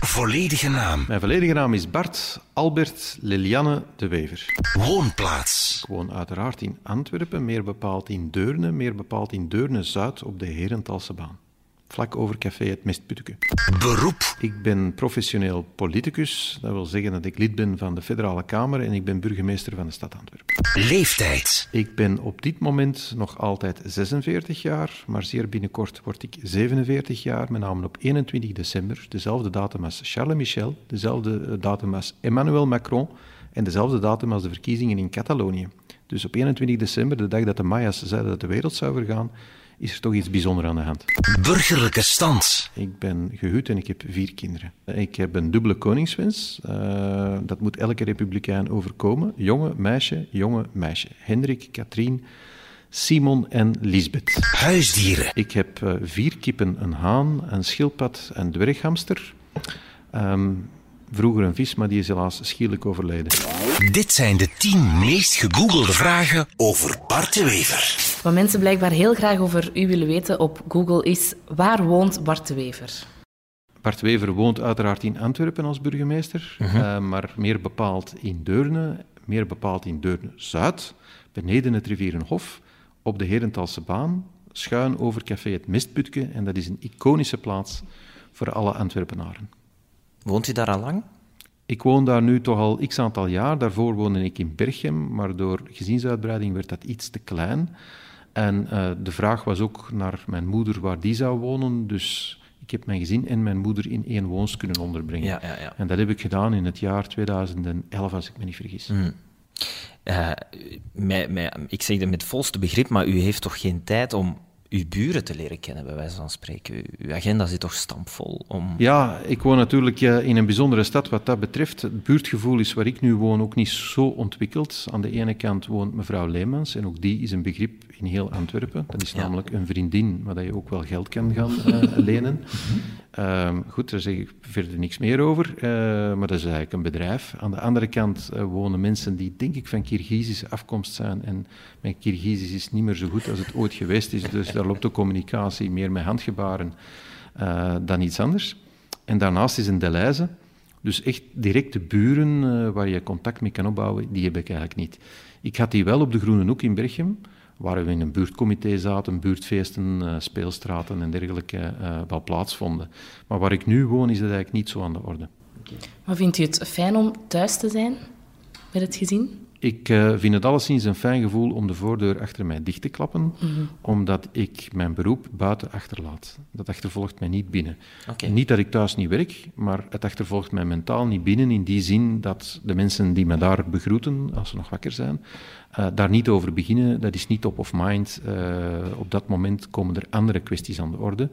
Volledige naam. Mijn volledige naam is Bart Albert Lilianne de Wever. Woonplaats. Ik woon uiteraard in Antwerpen, meer bepaald in Deurne, meer bepaald in Deurne-Zuid op de Herentalsebaan. Vlak over café Het Mestputke. Beroep. Ik ben professioneel politicus. Dat wil zeggen dat ik lid ben van de Federale Kamer en ik ben burgemeester van de stad Antwerpen. Leeftijd. Ik ben op dit moment nog altijd 46 jaar, maar zeer binnenkort word ik 47 jaar, met name op 21 december, dezelfde datum als Charles Michel, dezelfde eh, datum als Emmanuel Macron en dezelfde datum als de verkiezingen in Catalonië. Dus op 21 december, de dag dat de Mayas zeiden dat de wereld zou vergaan, is er toch iets bijzonders aan de hand. Burgerlijke stand. Ik ben gehuwd en ik heb vier kinderen. Ik heb een dubbele koningswens. Uh, dat moet elke republikein overkomen. Jonge meisje, jonge meisje. Hendrik, Katrien, Simon en Lisbeth. Huisdieren. Ik heb uh, vier kippen, een haan, een schildpad en dwerghamster. Um, vroeger een vis, maar die is helaas schielijk overleden. Dit zijn de tien meest gegoogelde vragen over Bart de Wever. Wat mensen blijkbaar heel graag over u willen weten op Google is: waar woont Bart de Wever? Bart Wever woont uiteraard in Antwerpen als burgemeester, uh -huh. uh, maar meer bepaald in Deurne, meer bepaald in Deurne-Zuid, beneden het Rivierenhof, op de Herentalse baan, schuin over café Het Mestputke. En dat is een iconische plaats voor alle Antwerpenaren. Woont u daar al lang? Ik woon daar nu toch al x aantal jaar. Daarvoor woonde ik in Berchem, maar door gezinsuitbreiding werd dat iets te klein. En uh, de vraag was ook naar mijn moeder waar die zou wonen. Dus ik heb mijn gezin en mijn moeder in één woons kunnen onderbrengen. Ja, ja, ja. En dat heb ik gedaan in het jaar 2011, als ik me niet vergis. Mm. Uh, mij, mij, ik zeg dat met volste begrip, maar u heeft toch geen tijd om uw buren te leren kennen, bij wijze van spreken. Uw agenda zit toch stampvol om... Ja, ik woon natuurlijk in een bijzondere stad wat dat betreft. Het buurtgevoel is waar ik nu woon ook niet zo ontwikkeld. Aan de ene kant woont mevrouw Leemans en ook die is een begrip in heel Antwerpen. Dat is ja. namelijk een vriendin waar je ook wel geld kan gaan uh, lenen. Uh, goed, daar zeg ik verder niks meer over, uh, maar dat is eigenlijk een bedrijf. Aan de andere kant uh, wonen mensen die denk ik van Kirgizische afkomst zijn en mijn Kirgizisch is niet meer zo goed als het ooit geweest is, dus daar loopt de communicatie meer met handgebaren uh, dan iets anders. En daarnaast is een Deleuze, dus echt directe buren waar je contact mee kan opbouwen, die heb ik eigenlijk niet. Ik had die wel op de Groene Hoek in Berchem, waar we in een buurtcomité zaten, buurtfeesten, uh, speelstraten en dergelijke uh, wel plaatsvonden. Maar waar ik nu woon, is dat eigenlijk niet zo aan de orde. Maar vindt u het fijn om thuis te zijn met het gezin? Ik uh, vind het alleszins een fijn gevoel om de voordeur achter mij dicht te klappen, mm -hmm. omdat ik mijn beroep buiten achterlaat. Dat achtervolgt mij niet binnen. Okay. Niet dat ik thuis niet werk, maar het achtervolgt mij mentaal niet binnen in die zin dat de mensen die me daar begroeten, als ze nog wakker zijn, uh, daar niet over beginnen. Dat is niet top of mind. Uh, op dat moment komen er andere kwesties aan de orde.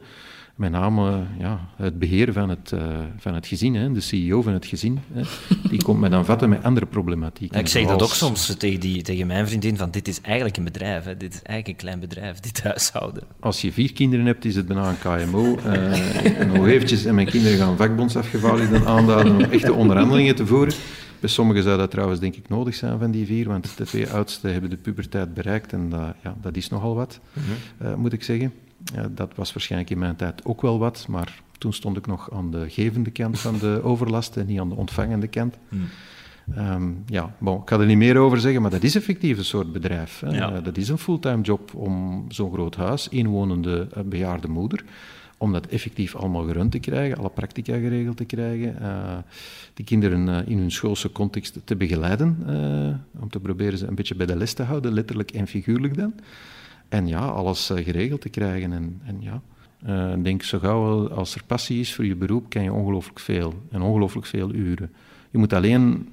Met name ja, het beheer van het, uh, van het gezin, hè, de CEO van het gezin, hè, die komt mij dan vatten met andere problematiek. Ja, ik zeg dat ook soms tegen, die, tegen mijn vriendin, van dit is eigenlijk een bedrijf, hè, dit is eigenlijk een klein bedrijf, dit huishouden. Als je vier kinderen hebt, is het bijna een KMO. Uh, en nog eventjes, en mijn kinderen gaan vakbondsafgevaardigden aanduiden om echte onderhandelingen te voeren. Bij sommigen zou dat trouwens denk ik nodig zijn van die vier, want de twee oudste hebben de puberteit bereikt en dat, ja, dat is nogal wat, mm -hmm. uh, moet ik zeggen. Uh, dat was waarschijnlijk in mijn tijd ook wel wat, maar toen stond ik nog aan de gevende kant van de overlast en niet aan de ontvangende kant. Mm. Um, ja, bon, ik ga er niet meer over zeggen, maar dat is effectief een soort bedrijf. Hè. Ja. Uh, dat is een fulltime job om zo'n groot huis, inwonende bejaarde moeder, om dat effectief allemaal gerund te krijgen, alle praktica geregeld te krijgen, uh, de kinderen uh, in hun schoolse context te begeleiden, uh, om te proberen ze een beetje bij de les te houden, letterlijk en figuurlijk dan. En ja, alles geregeld te krijgen. En, en ja, ik denk zo gauw als er passie is voor je beroep, kan je ongelooflijk veel en ongelooflijk veel uren. Je moet alleen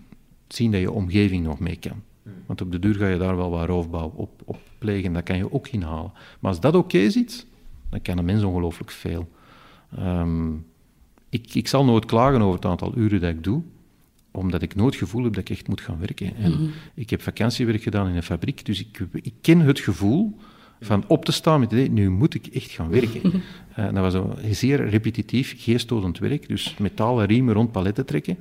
zien dat je omgeving nog mee kan. Want op de duur ga je daar wel wat roofbouw op, op plegen, dat kan je ook inhalen. Maar als dat oké okay zit, dan kan een mens ongelooflijk veel. Um, ik, ik zal nooit klagen over het aantal uren dat ik doe, omdat ik nooit het gevoel heb dat ik echt moet gaan werken. En mm-hmm. Ik heb vakantiewerk gedaan in een fabriek, dus ik, ik ken het gevoel van op te staan met het idee, nu moet ik echt gaan werken. uh, dat was een zeer repetitief, geestdodend werk, dus metalen riemen rond paletten trekken.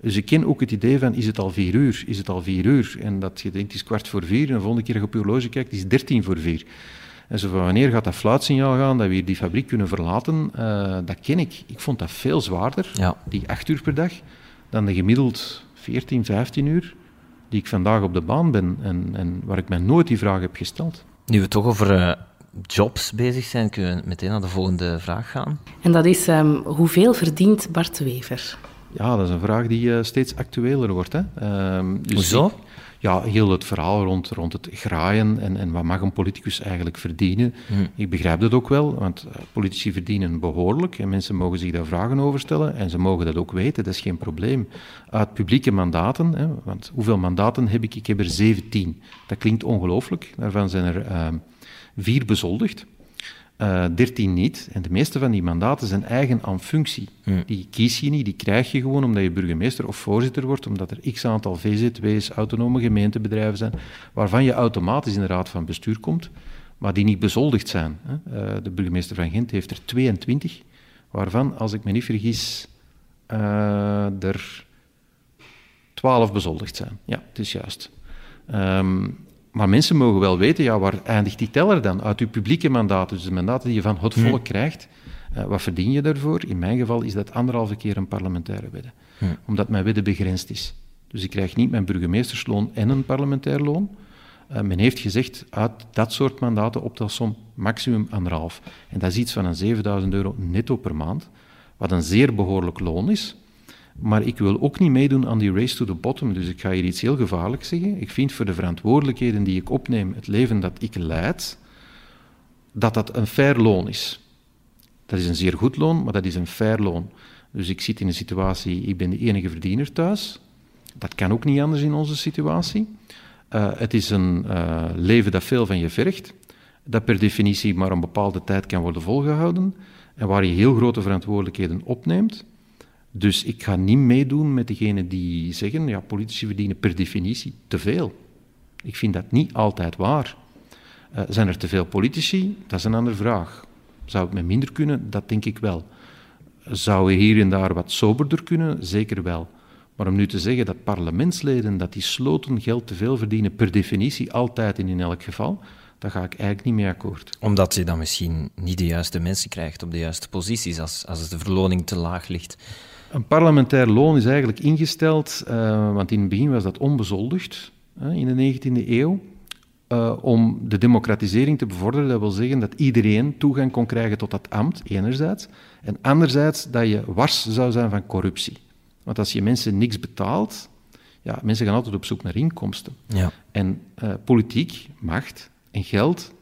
Dus ik ken ook het idee van, is het al vier uur? Is het al vier uur? En dat je denkt, het is kwart voor vier, en de volgende keer dat je op je horloge kijkt, het is dertien voor vier. En zo van wanneer gaat dat fluitsignaal gaan, dat we hier die fabriek kunnen verlaten, uh, dat ken ik. Ik vond dat veel zwaarder, ja. die acht uur per dag, dan de gemiddeld 14, 15 uur die ik vandaag op de baan ben en, en waar ik mij nooit die vraag heb gesteld. Nu we toch over uh, jobs bezig zijn, kunnen we meteen naar de volgende vraag gaan. En dat is, um, hoeveel verdient Bart Wever? Ja, dat is een vraag die uh, steeds actueler wordt. Hè. Uh, dus Hoezo? Ik, ja, heel het verhaal rond, rond het graaien en, en wat mag een politicus eigenlijk verdienen. Hmm. Ik begrijp dat ook wel, want uh, politici verdienen behoorlijk en mensen mogen zich daar vragen over stellen en ze mogen dat ook weten, dat is geen probleem. Uit publieke mandaten, hè, want hoeveel mandaten heb ik? Ik heb er 17. Dat klinkt ongelooflijk, daarvan zijn er uh, vier bezoldigd. Uh, 13 niet. En de meeste van die mandaten zijn eigen aan functie. Die kies je niet, die krijg je gewoon omdat je burgemeester of voorzitter wordt, omdat er x aantal VZW's, autonome gemeentebedrijven zijn, waarvan je automatisch in de raad van bestuur komt, maar die niet bezoldigd zijn. Hè. Uh, de burgemeester van Gent heeft er 22, waarvan, als ik me niet vergis, uh, er 12 bezoldigd zijn. Ja, het is juist. Um, maar mensen mogen wel weten, ja, waar eindigt die teller dan? Uit uw publieke mandaten, dus de mandaten die je van het volk krijgt, uh, wat verdien je daarvoor? In mijn geval is dat anderhalve keer een parlementaire wedde. Hm. Omdat mijn wedde begrensd is. Dus ik krijg niet mijn burgemeestersloon en een parlementair loon. Uh, men heeft gezegd, uit dat soort mandaten optelsom maximum anderhalf. En dat is iets van een 7000 euro netto per maand, wat een zeer behoorlijk loon is. Maar ik wil ook niet meedoen aan die race to the bottom. Dus ik ga hier iets heel gevaarlijks zeggen. Ik vind voor de verantwoordelijkheden die ik opneem, het leven dat ik leid, dat dat een fair loon is. Dat is een zeer goed loon, maar dat is een fair loon. Dus ik zit in een situatie, ik ben de enige verdiener thuis. Dat kan ook niet anders in onze situatie. Uh, het is een uh, leven dat veel van je vergt, dat per definitie maar een bepaalde tijd kan worden volgehouden en waar je heel grote verantwoordelijkheden opneemt. Dus ik ga niet meedoen met degenen die zeggen, ja, politici verdienen per definitie te veel. Ik vind dat niet altijd waar. Uh, zijn er te veel politici? Dat is een andere vraag. Zou het met minder kunnen? Dat denk ik wel. Zou je hier en daar wat soberder kunnen? Zeker wel. Maar om nu te zeggen dat parlementsleden, dat die sloten geld te veel verdienen, per definitie, altijd en in elk geval, daar ga ik eigenlijk niet mee akkoord. Omdat je dan misschien niet de juiste mensen krijgt op de juiste posities, als, als de verloning te laag ligt. Een parlementair loon is eigenlijk ingesteld, uh, want in het begin was dat onbezoldigd, uh, in de 19e eeuw, uh, om de democratisering te bevorderen. Dat wil zeggen dat iedereen toegang kon krijgen tot dat ambt, enerzijds, en anderzijds dat je wars zou zijn van corruptie. Want als je mensen niks betaalt, ja, mensen gaan altijd op zoek naar inkomsten. Ja. En politiek, macht en geld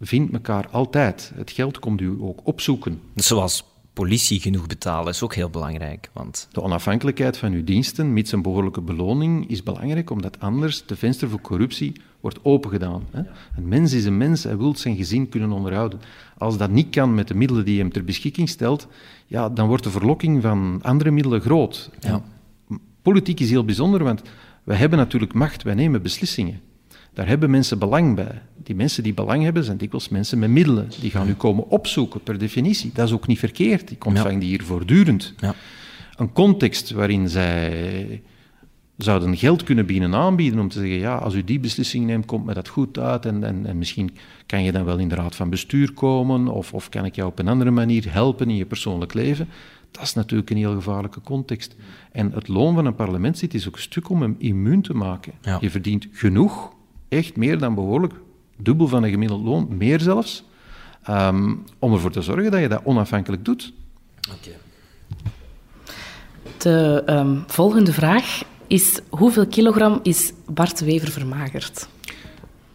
vindt elkaar altijd. Het geld komt u ook opzoeken. Zoals politie genoeg betalen is ook heel belangrijk. Want... De onafhankelijkheid van uw diensten, mits een behoorlijke beloning, is belangrijk, omdat anders de venster voor corruptie wordt opengedaan. Hè? Een mens is een mens, hij wil zijn gezin kunnen onderhouden. Als dat niet kan met de middelen die je hem ter beschikking stelt, ja, dan wordt de verlokking van andere middelen groot. Ja. Politiek is heel bijzonder, want wij hebben natuurlijk macht, wij nemen beslissingen. Daar hebben mensen belang bij. Die mensen die belang hebben, zijn dikwijls mensen met middelen. Die gaan u komen opzoeken, per definitie. Dat is ook niet verkeerd. Ik ontvang ja. die hier voortdurend. Ja. Een context waarin zij zouden geld kunnen bieden aanbieden om te zeggen, ja, als u die beslissing neemt, komt mij dat goed uit en, en, en misschien kan je dan wel in de raad van bestuur komen of, of kan ik jou op een andere manier helpen in je persoonlijk leven. Dat is natuurlijk een heel gevaarlijke context. En het loon van een parlementslid is ook een stuk om hem immuun te maken. Ja. Je verdient genoeg echt meer dan behoorlijk, dubbel van een gemiddeld loon, meer zelfs, um, om ervoor te zorgen dat je dat onafhankelijk doet. Okay. De um, volgende vraag is: hoeveel kilogram is Bart Wever vermagerd?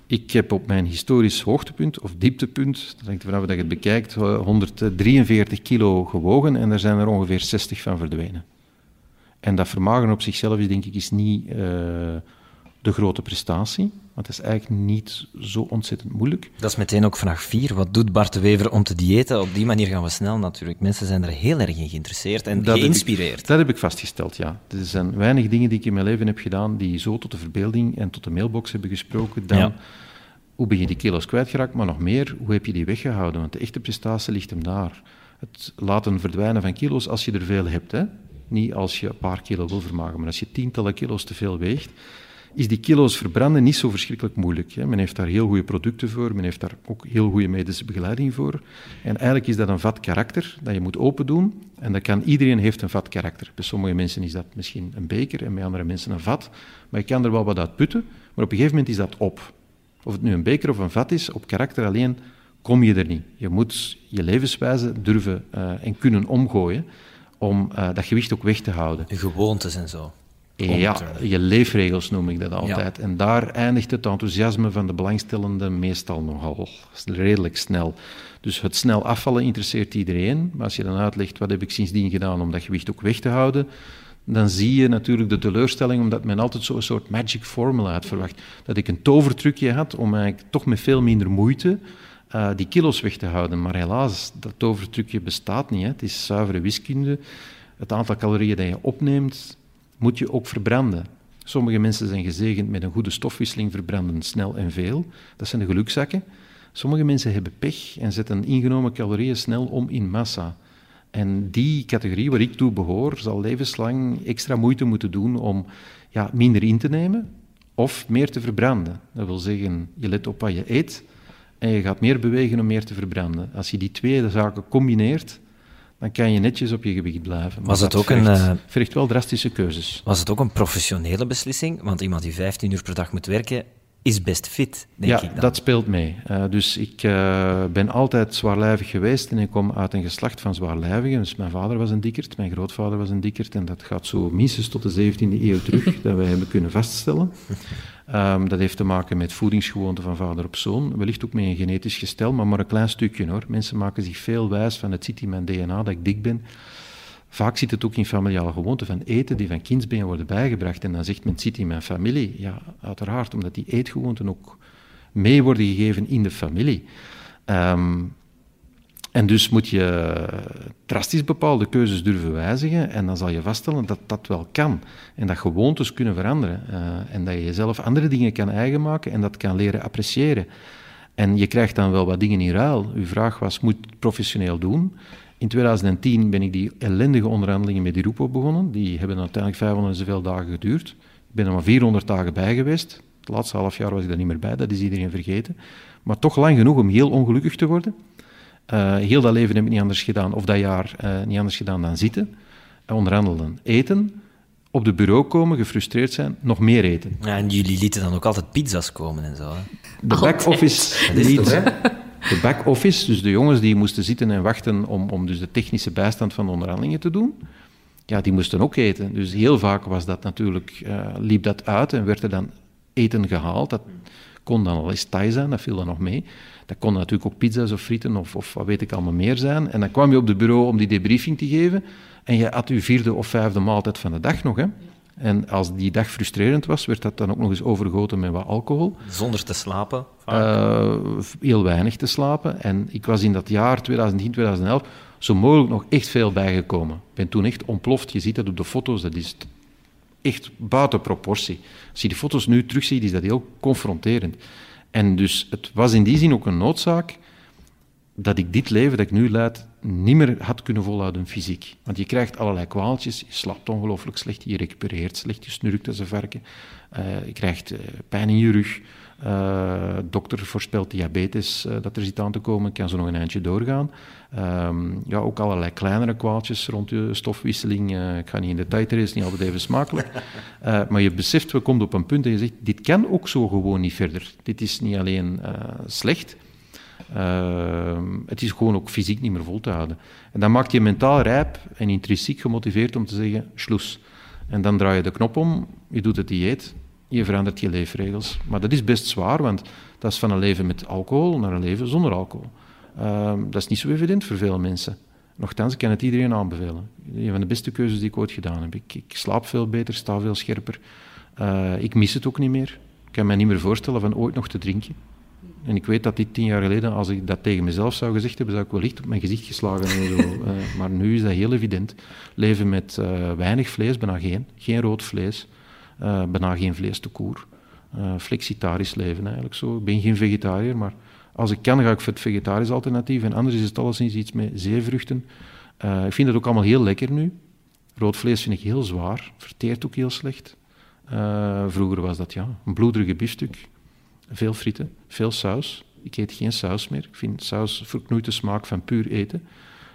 Ik heb op mijn historisch hoogtepunt of dieptepunt, dat hangt ervan af dat je het bekijkt, 143 kilo gewogen en er zijn er ongeveer 60 van verdwenen. En dat vermageren op zichzelf is denk ik is niet uh, de grote prestatie. Want dat is eigenlijk niet zo ontzettend moeilijk. Dat is meteen ook vraag 4. Wat doet Bart de Wever om te diëten? Op die manier gaan we snel natuurlijk. Mensen zijn er heel erg in geïnteresseerd en dat geïnspireerd. Heb ik, dat heb ik vastgesteld, ja. Er zijn weinig dingen die ik in mijn leven heb gedaan die zo tot de verbeelding en tot de mailbox hebben gesproken dan... Ja. Hoe ben je die kilo's kwijtgeraakt, maar nog meer, hoe heb je die weggehouden? Want de echte prestatie ligt hem daar. Het laten verdwijnen van kilo's als je er veel hebt. Hè? Niet als je een paar kilo wil vermagen, maar als je tientallen kilo's te veel weegt, is die kilo's verbranden niet zo verschrikkelijk moeilijk. Hè. Men heeft daar heel goede producten voor, men heeft daar ook heel goede medische begeleiding voor. En eigenlijk is dat een vat karakter dat je moet open doen. En dat kan, iedereen heeft een vat karakter. Bij sommige mensen is dat misschien een beker en bij andere mensen een vat. Maar je kan er wel wat uit putten, maar op een gegeven moment is dat op. Of het nu een beker of een vat is, op karakter alleen kom je er niet. Je moet je levenswijze durven uh, en kunnen omgooien om uh, dat gewicht ook weg te houden. De gewoontes en zo. Ja, je leefregels noem ik dat altijd. En daar eindigt het enthousiasme van de belangstellende meestal nogal redelijk snel. Dus het snel afvallen interesseert iedereen. Maar als je dan uitlegt wat heb ik sindsdien gedaan om dat gewicht ook weg te houden, dan zie je natuurlijk de teleurstelling, omdat men altijd zo'n soort magic formula had verwacht. Dat ik een tovertrucje had om eigenlijk toch met veel minder moeite uh, die kilo's weg te houden. Maar helaas, dat tovertrucje bestaat niet. Hè. Het is zuivere wiskunde. Het aantal calorieën dat je opneemt, moet je ook verbranden. Sommige mensen zijn gezegend met een goede stofwisseling, verbranden snel en veel. Dat zijn de gelukzakken. Sommige mensen hebben pech en zetten ingenomen calorieën snel om in massa. En die categorie waar ik toe behoor, zal levenslang extra moeite moeten doen om ja, minder in te nemen of meer te verbranden. Dat wil zeggen, je let op wat je eet en je gaat meer bewegen om meer te verbranden. Als je die twee zaken combineert, dan kan je netjes op je gewicht blijven. Maar was het ook vergt, een, uh, vergt wel drastische keuzes. Was het ook een professionele beslissing? Want iemand die 15 uur per dag moet werken, is best fit, denk ja, ik dan. dat speelt mee. Uh, dus ik uh, ben altijd zwaarlijvig geweest en ik kom uit een geslacht van zwaarlijvigen. Dus mijn vader was een dikkerd, mijn grootvader was een dikkerd en dat gaat zo minstens tot de 17e eeuw terug, dat wij hebben kunnen vaststellen. Um, dat heeft te maken met voedingsgewoonten van vader op zoon, wellicht ook met een genetisch gestel, maar maar een klein stukje hoor. Mensen maken zich veel wijs van het zit in mijn DNA dat ik dik ben. Vaak zit het ook in familiale gewoonten van eten die van kindsbeen worden bijgebracht. En dan zegt men, het zit in mijn familie. Ja, uiteraard, omdat die eetgewoonten ook mee worden gegeven in de familie. Um, en dus moet je drastisch bepaalde keuzes durven wijzigen en dan zal je vaststellen dat dat wel kan. En dat gewoontes kunnen veranderen. Uh, en dat je jezelf andere dingen kan eigen maken en dat kan leren appreciëren. En je krijgt dan wel wat dingen in ruil. Uw vraag was, moet het professioneel doen? In 2010 ben ik die ellendige onderhandelingen met die Rupo begonnen. Die hebben uiteindelijk 500 en zoveel dagen geduurd. Ik ben er maar 400 dagen bij geweest. Het laatste half jaar was ik daar niet meer bij, dat is iedereen vergeten. Maar toch lang genoeg om heel ongelukkig te worden. Uh, heel dat leven heb ik niet anders gedaan, of dat jaar uh, niet anders gedaan dan zitten, onderhandelen, eten, op de bureau komen, gefrustreerd zijn, nog meer eten. Ja, en jullie lieten dan ook altijd pizza's komen en zo. Hè? De back-office liet... De back-office, dus de jongens die moesten zitten en wachten om, om dus de technische bijstand van de onderhandelingen te doen, ja, die moesten ook eten. Dus heel vaak was dat natuurlijk, uh, liep dat uit en werd er dan eten gehaald. Dat kon dan al eens Thai zijn, dat viel dan nog mee. Dat kon natuurlijk ook pizza's of frieten of, of wat weet ik allemaal meer zijn. En dan kwam je op de bureau om die debriefing te geven en je had je vierde of vijfde maaltijd van de dag nog. Hè. En als die dag frustrerend was, werd dat dan ook nog eens overgoten met wat alcohol. Zonder te slapen? Uh, heel weinig te slapen. En ik was in dat jaar 2010, 2011 zo mogelijk nog echt veel bijgekomen. Ik ben toen echt ontploft. Je ziet dat op de foto's, dat is echt buiten proportie. Als je die foto's nu terugziet, is dat heel confronterend. En dus het was in die zin ook een noodzaak dat ik dit leven dat ik nu leid niet meer had kunnen volhouden fysiek. Want je krijgt allerlei kwaaltjes, je slaapt ongelooflijk slecht, je recupereert slecht, je snurkt als een varken, uh, je krijgt uh, pijn in je rug, uh, dokter voorspelt diabetes dat er zit aan te komen, kan zo nog een eindje doorgaan. Um, ja, ook allerlei kleinere kwaaltjes rond je stofwisseling. ik ga niet in detail treden, is niet altijd even smakelijk. maar je beseft, we komen op een punt en je zegt, dit kan ook zo gewoon niet verder. Dit is niet alleen slecht, uh, het is gewoon ook fysiek niet meer vol te houden. En dan maakt je mentaal rijp en intrinsiek gemotiveerd om te zeggen, sloes. En dan draai je de knop om, je doet het dieet, je verandert je leefregels. Maar dat is best zwaar, want dat is van een leven met alcohol naar een leven zonder alcohol. Uh, dat is niet zo evident voor veel mensen. Nochtans, ik kan het iedereen aanbevelen. Een van de beste keuzes die ik ooit gedaan heb. Ik, ik slaap veel beter, sta veel scherper. Uh, ik mis het ook niet meer. Ik kan me niet meer voorstellen van ooit nog te drinken. En ik weet dat dit tien jaar geleden, als ik dat tegen mezelf zou gezegd hebben, zou ik wellicht op mijn gezicht geslagen hebben. Uh, maar nu is dat heel evident. Leven met uh, weinig vlees, bijna geen. Geen rood vlees, uh, bijna geen vlees te koer. flexitarisch leven eigenlijk zo. Ik ben geen vegetariër, maar als ik kan ga ik voor het vegetarisch alternatief. En anders is het alleszins iets met zeevruchten. ik vind het ook allemaal heel lekker nu. Rood vlees vind ik heel zwaar, verteert ook heel slecht. Eh, vroeger was dat ja, een bloederige biefstuk, veel frieten, veel saus. Ik eet geen saus meer. Ik vind saus verknoeit de smaak van puur eten.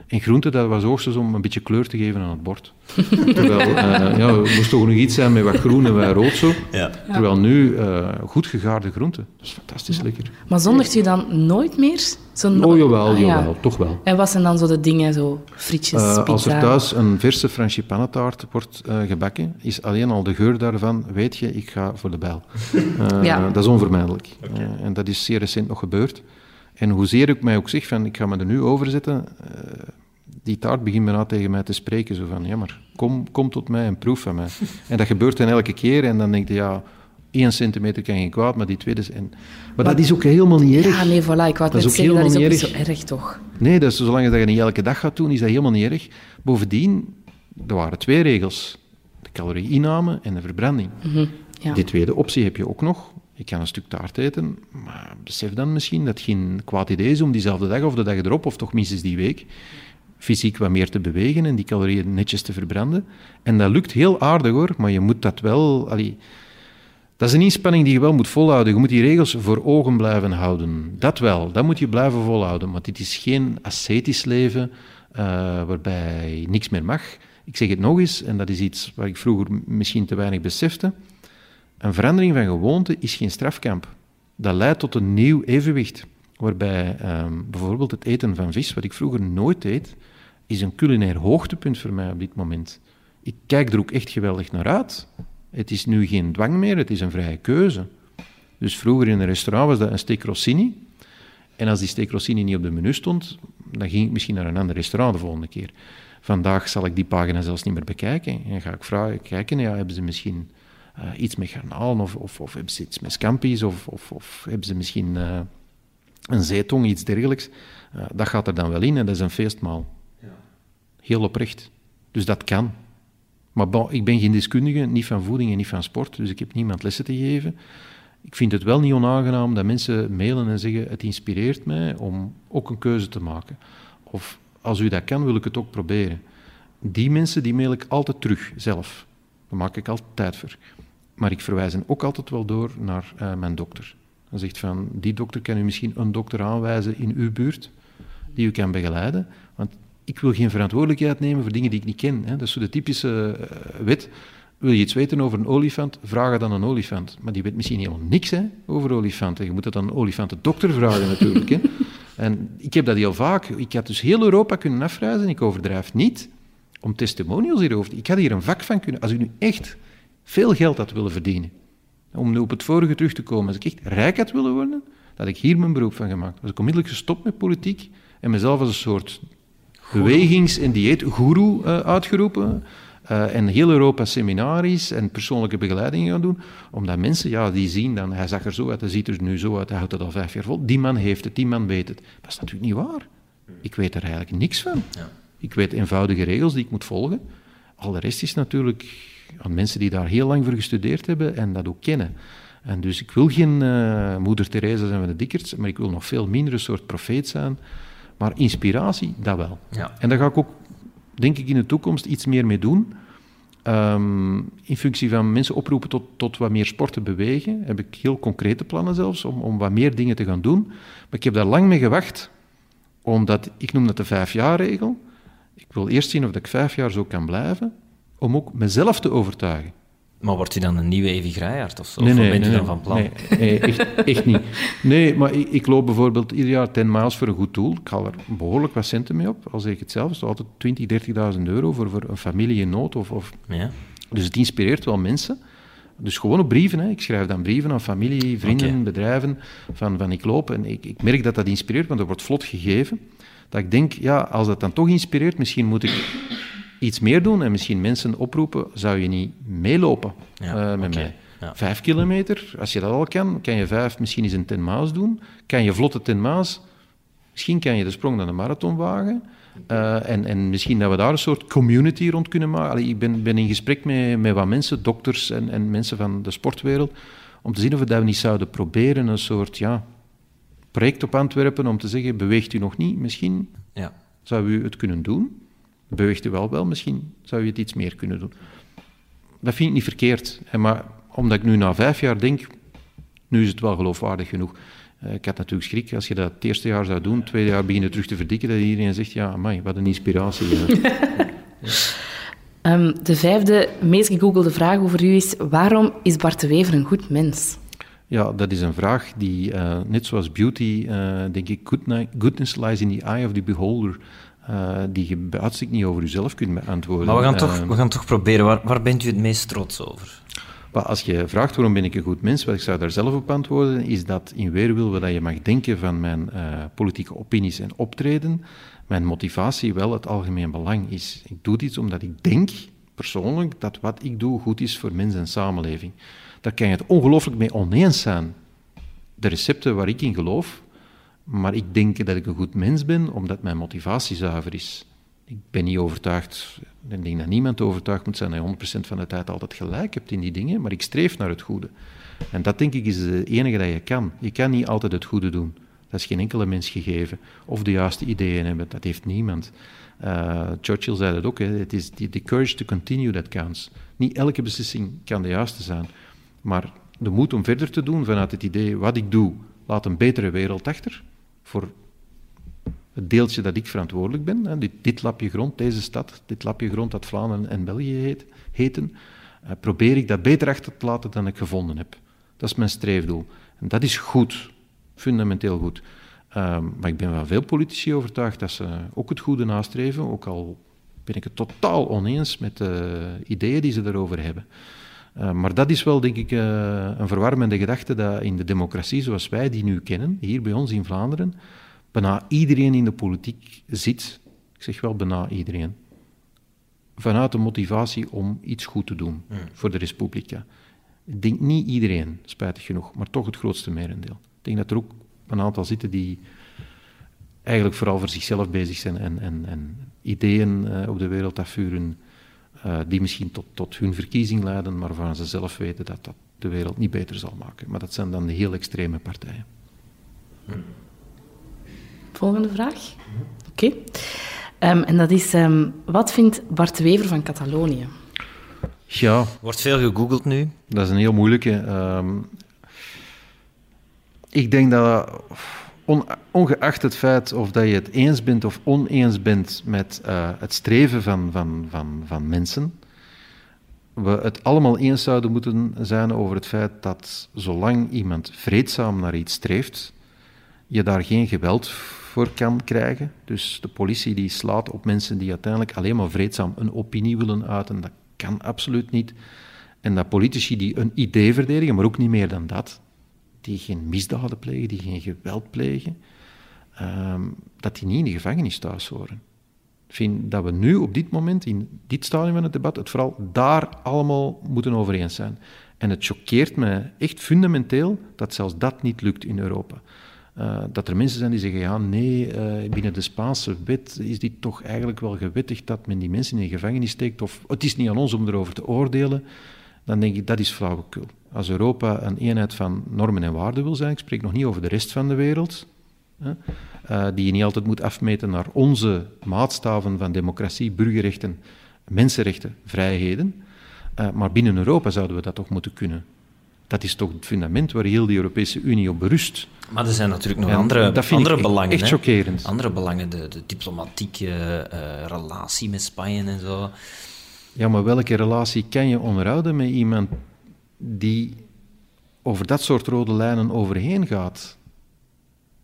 En groente, dat was hoogstens om een beetje kleur te geven aan het bord. Terwijl, uh, ja, er moest toch nog iets zijn met wat groen en wat rood zo. Ja. Terwijl nu, uh, goed gegaarde groente. Dat is fantastisch lekker. Maar zondigt je dan nooit meer? Zo'n... Oh, jawel, ah, jawel, toch wel. En wat zijn dan zo de dingen, zo frietjes, uh, Als er thuis een verse frangipannetaart wordt gebakken, is alleen al de geur daarvan, weet je, ik ga voor de bijl. ja. Dat is onvermijdelijk. Okay. en dat is zeer recent nog gebeurd. En hoezeer ik mij ook zeg van, ik ga me er nu over zetten, die taart begint bijna tegen mij te spreken. Zo van, ja, maar kom, kom tot mij en proef van mij. En dat gebeurt dan elke keer. En dan denk je, ja, één centimeter kan geen kwaad, maar die tweede... En, maar, dat is ook helemaal niet erg. Ja, nee, voilà. Ik wou het net zeggen, dat is ook niet zo erg, toch? Nee, dat is, zolang je dat niet elke dag gaat doen, is dat helemaal niet erg. Bovendien, er waren twee regels. De calorieinname en de verbranding. Mhm, ja. Die tweede optie heb je ook nog. Je kan een stuk taart eten, maar besef dan misschien dat het geen kwaad idee is om diezelfde dag of de dag erop, of toch minstens die week, fysiek wat meer te bewegen en die calorieën netjes te verbranden. En dat lukt heel aardig hoor, maar je moet dat wel. Dat is een inspanning die je wel moet volhouden. Je moet die regels voor ogen blijven houden. Dat wel, dat moet je blijven volhouden. Want dit is geen ascetisch leven uh, waarbij niks meer mag. Ik zeg het nog eens, en dat is iets waar ik vroeger misschien te weinig besefte. Een verandering van gewoonte is geen strafkamp. Dat leidt tot een nieuw evenwicht. Waarbij um, bijvoorbeeld het eten van vis, wat ik vroeger nooit deed, is een culinair hoogtepunt voor mij op dit moment. Ik kijk er ook echt geweldig naar uit. Het is nu geen dwang meer, het is een vrije keuze. Dus vroeger in een restaurant was dat een steak rossini. En als die steak rossini niet op de menu stond, dan ging ik misschien naar een ander restaurant de volgende keer. Vandaag zal ik die pagina zelfs niet meer bekijken. En ga ik vragen, kijken, ja, hebben ze misschien uh, iets met garnalen of, of, of, hebben ze iets met scampi's of, of, of hebben ze misschien uh, een zeetong, iets dergelijks. Uh, dat gaat er dan wel in en dat is een feestmaal. Heel oprecht. Dus dat kan. Maar bon, ik ben geen deskundige, niet van voeding en niet van sport, dus ik heb niemand lessen te geven. Ik vind het wel niet onaangenaam dat mensen mailen en zeggen: Het inspireert mij om ook een keuze te maken. Of als u dat kan, wil ik het ook proberen. Die mensen die mail ik altijd terug zelf. Daar maak ik altijd tijd voor. Maar ik verwijs hen ook altijd wel door naar uh, mijn dokter. Dan zegt van: Die dokter kan u misschien een dokter aanwijzen in uw buurt die u kan begeleiden. Want ik wil geen verantwoordelijkheid nemen voor dingen die ik niet ken. Hè. Dat is zo de typische uh, wet. Wil je iets weten over een olifant, vraag het aan een olifant. Maar die weet misschien helemaal niks hè, over olifanten. Je moet het aan een olifantendokter vragen natuurlijk. Hè. En ik heb dat heel vaak. Ik had dus heel Europa kunnen afreizen, ik overdrijf niet, om testimonials hierover. Ik had hier een vak van kunnen... Als u nu echt veel geld had willen verdienen, om nu op het vorige terug te komen, als ik echt rijk had willen worden, dat had ik hier mijn beroep van gemaakt. Was ik onmiddellijk gestopt met politiek en mezelf als een soort bewegings- en dieetgoeroe uh, uitgeroepen. Uh, en heel Europa seminaries en persoonlijke begeleidingen gaan doen. Omdat mensen, ja, die zien dan, hij zag er zo uit, hij ziet er nu zo uit, hij houdt het al vijf jaar vol. Die man heeft het, die man weet het. Dat is natuurlijk niet waar. Ik weet er eigenlijk niks van. Ja. Ik weet eenvoudige regels die ik moet volgen. Al de rest is natuurlijk aan mensen die daar heel lang voor gestudeerd hebben en dat ook kennen. En dus ik wil geen uh, moeder Teresa zijn van de Dikkerts, maar ik wil nog veel minder een soort profeet zijn maar inspiratie, dat wel. Ja. En daar ga ik ook, denk ik, in de toekomst iets meer mee doen. Um, in functie van mensen oproepen tot, tot wat meer sporten bewegen, heb ik heel concrete plannen zelfs om, om wat meer dingen te gaan doen. Maar ik heb daar lang mee gewacht, omdat ik noem dat de vijfjaarregel. Ik wil eerst zien of ik vijf jaar zo kan blijven, om ook mezelf te overtuigen. Maar wordt hij dan een nieuwe Evi Grijhaard of zo? Nee, nee, of ben je dan van plan? Nee, echt, echt, niet. Nee, maar ik, ik, loop bijvoorbeeld ieder jaar 10 miles voor een goed doel. Ik haal er behoorlijk wat centen mee op. Al zeg ik het zelf, is altijd 20, 30.000 euro voor, voor een familie in nood. Of, of... Ja. Dus het inspireert wel mensen. Dus gewoon op brieven. Hè. Ik schrijf dan brieven aan familie, vrienden, bedrijven, van, van ik loop. En ik, ik merk dat dat inspireert, want dat wordt vlot gegeven. Dat ik denk, ja, als dat dan toch inspireert, misschien moet ik iets meer doen en misschien mensen oproepen, zou je niet meelopen ja, uh, met mij? Ja. Vijf kilometer, als je dat al kan, kan je vijf misschien eens een ten maas doen. Kan je vlotte ten maas, misschien kan je de sprong naar de marathon wagen. Uh, en, en misschien dat we daar een soort community rond kunnen maken. Allee, ik ben, ben in gesprek met, met wat mensen, dokters en, en mensen van de sportwereld, om te zien of we dat niet zouden proberen, een soort ja, project op Antwerpen, om te zeggen, beweegt u nog niet? Misschien ja. zou u het kunnen doen beweegt u wel wel, misschien zou je het iets meer kunnen doen. dat vind ik niet verkeerd. Maar omdat ik nu na vijf jaar denk, nu is het wel geloofwaardig genoeg. Uh, ik had natuurlijk schrik als je dat het eerste jaar zou doen, het tweede jaar beginnen terug te verdikken, dat iedereen zegt, ja, amai, wat een inspiratie. um, de vijfde meest gegoogelde vraag over u is, waarom is Bart de Wever een goed mens? Ja, dat is een vraag die, uh, net zoals beauty, uh, denk ik, goodness lies in the eye of the beholder. Uh, die je uitstek niet over jezelf kunt beantwoorden. Maar we gaan toch, we gaan toch proberen. Waar, waar bent u het meest trots over? Maar als je vraagt waarom ben ik een goed mens, wat ik zou daar zelf op antwoorden, is dat in weerwil dat je mag denken van mijn politieke opinies en optreden, mijn motivatie wel het algemeen belang is. Ik doe dit omdat ik denk, persoonlijk, dat wat ik doe goed is voor mens en samenleving. Daar kan je het ongelooflijk mee oneens zijn. De recepten waar ik in geloof, maar ik denk dat ik een goed mens ben omdat mijn motivatie zuiver is. Ik ben niet overtuigd, ik denk dat niemand overtuigd moet zijn dat je 100% van de tijd altijd gelijk hebt in die dingen, maar ik streef naar het goede. En dat denk ik is het enige dat je kan. Je kan niet altijd het goede doen. Dat is geen enkele mens gegeven. Of de juiste ideeën hebben, dat heeft niemand. Uh, Churchill zei dat ook, het is the courage to continue that counts. Niet elke beslissing kan de juiste zijn. Maar de moed om verder te doen vanuit het idee, wat ik doe, laat een betere wereld achter. Voor het deeltje dat ik verantwoordelijk ben. Hè, dit, lapje grond, deze stad, dit lapje grond dat Vlaanderen en België heet, heten, uh, probeer ik dat beter achter te laten dan ik gevonden heb. Dat is mijn streefdoel. En dat is goed, fundamenteel goed. Uh, maar ik ben van veel politici overtuigd dat ze ook het goede nastreven, ook al ben ik het totaal oneens met de ideeën die ze daarover hebben. Uh, maar dat is wel, denk ik, uh, een verwarmende gedachte dat in de democratie zoals wij die nu kennen, hier bij ons in Vlaanderen, bijna iedereen in de politiek zit, ik zeg wel bijna iedereen, vanuit de motivatie om iets goed te doen hmm. voor de Respublica. Ik denk niet iedereen, spijtig genoeg, maar toch het grootste merendeel. Ik denk dat er ook een aantal zitten die eigenlijk vooral voor zichzelf bezig zijn en, en, en ideeën uh, op de wereld afvuren uh, die misschien tot, tot hun verkiezing leiden, maar waarvan ze zelf weten dat dat de wereld niet beter zal maken. Maar dat zijn dan de heel extreme partijen. Volgende vraag. Oké. Okay. Um, en dat is, um, wat vindt Bart Wever van Catalonië? Ja. Wordt veel gegoogeld nu. Dat is een heel moeilijke. Um, ik denk dat ongeacht het feit of dat je het eens bent of oneens bent met uh, het streven van, van, van, van mensen, we het allemaal eens zouden moeten zijn over het feit dat zolang iemand vreedzaam naar iets streeft, je daar geen geweld voor kan krijgen. Dus de politie die slaat op mensen die uiteindelijk alleen maar vreedzaam een opinie willen uiten, dat kan absoluut niet. En dat politici die een idee verdedigen, maar ook niet meer dan dat, die geen misdaden plegen, die geen geweld plegen, ehm, dat die niet in de gevangenis thuis horen. Ik vind dat we nu op dit moment, in dit stadium van het debat, het vooral daar allemaal moeten over eens zijn. En het choqueert mij echt fundamenteel dat zelfs dat niet lukt in Europa. Uh, dat er mensen zijn die zeggen, ja nee, uh, binnen de Spaanse wet is dit toch eigenlijk wel gewettigd dat men die mensen in de gevangenis steekt, of het is niet aan ons om erover te oordelen, dan denk ik, dat is flauwekul. Als Europa een eenheid van normen en waarden wil zijn, ik spreek nog niet over de rest van de wereld, hè, uh, die je niet altijd moet afmeten naar onze maatstaven van democratie, burgerrechten, mensenrechten, vrijheden, uh, maar binnen Europa zouden we dat toch moeten kunnen. Dat is toch het fundament waar heel de Europese Unie op berust. Maar er zijn natuurlijk nog en andere, andere ik belangen. Echt chockerend. Andere belangen, de, de diplomatieke uh, relatie met Spanje en zo. Ja, maar welke relatie kan je onderhouden met iemand die over dat soort rode lijnen overheen gaat.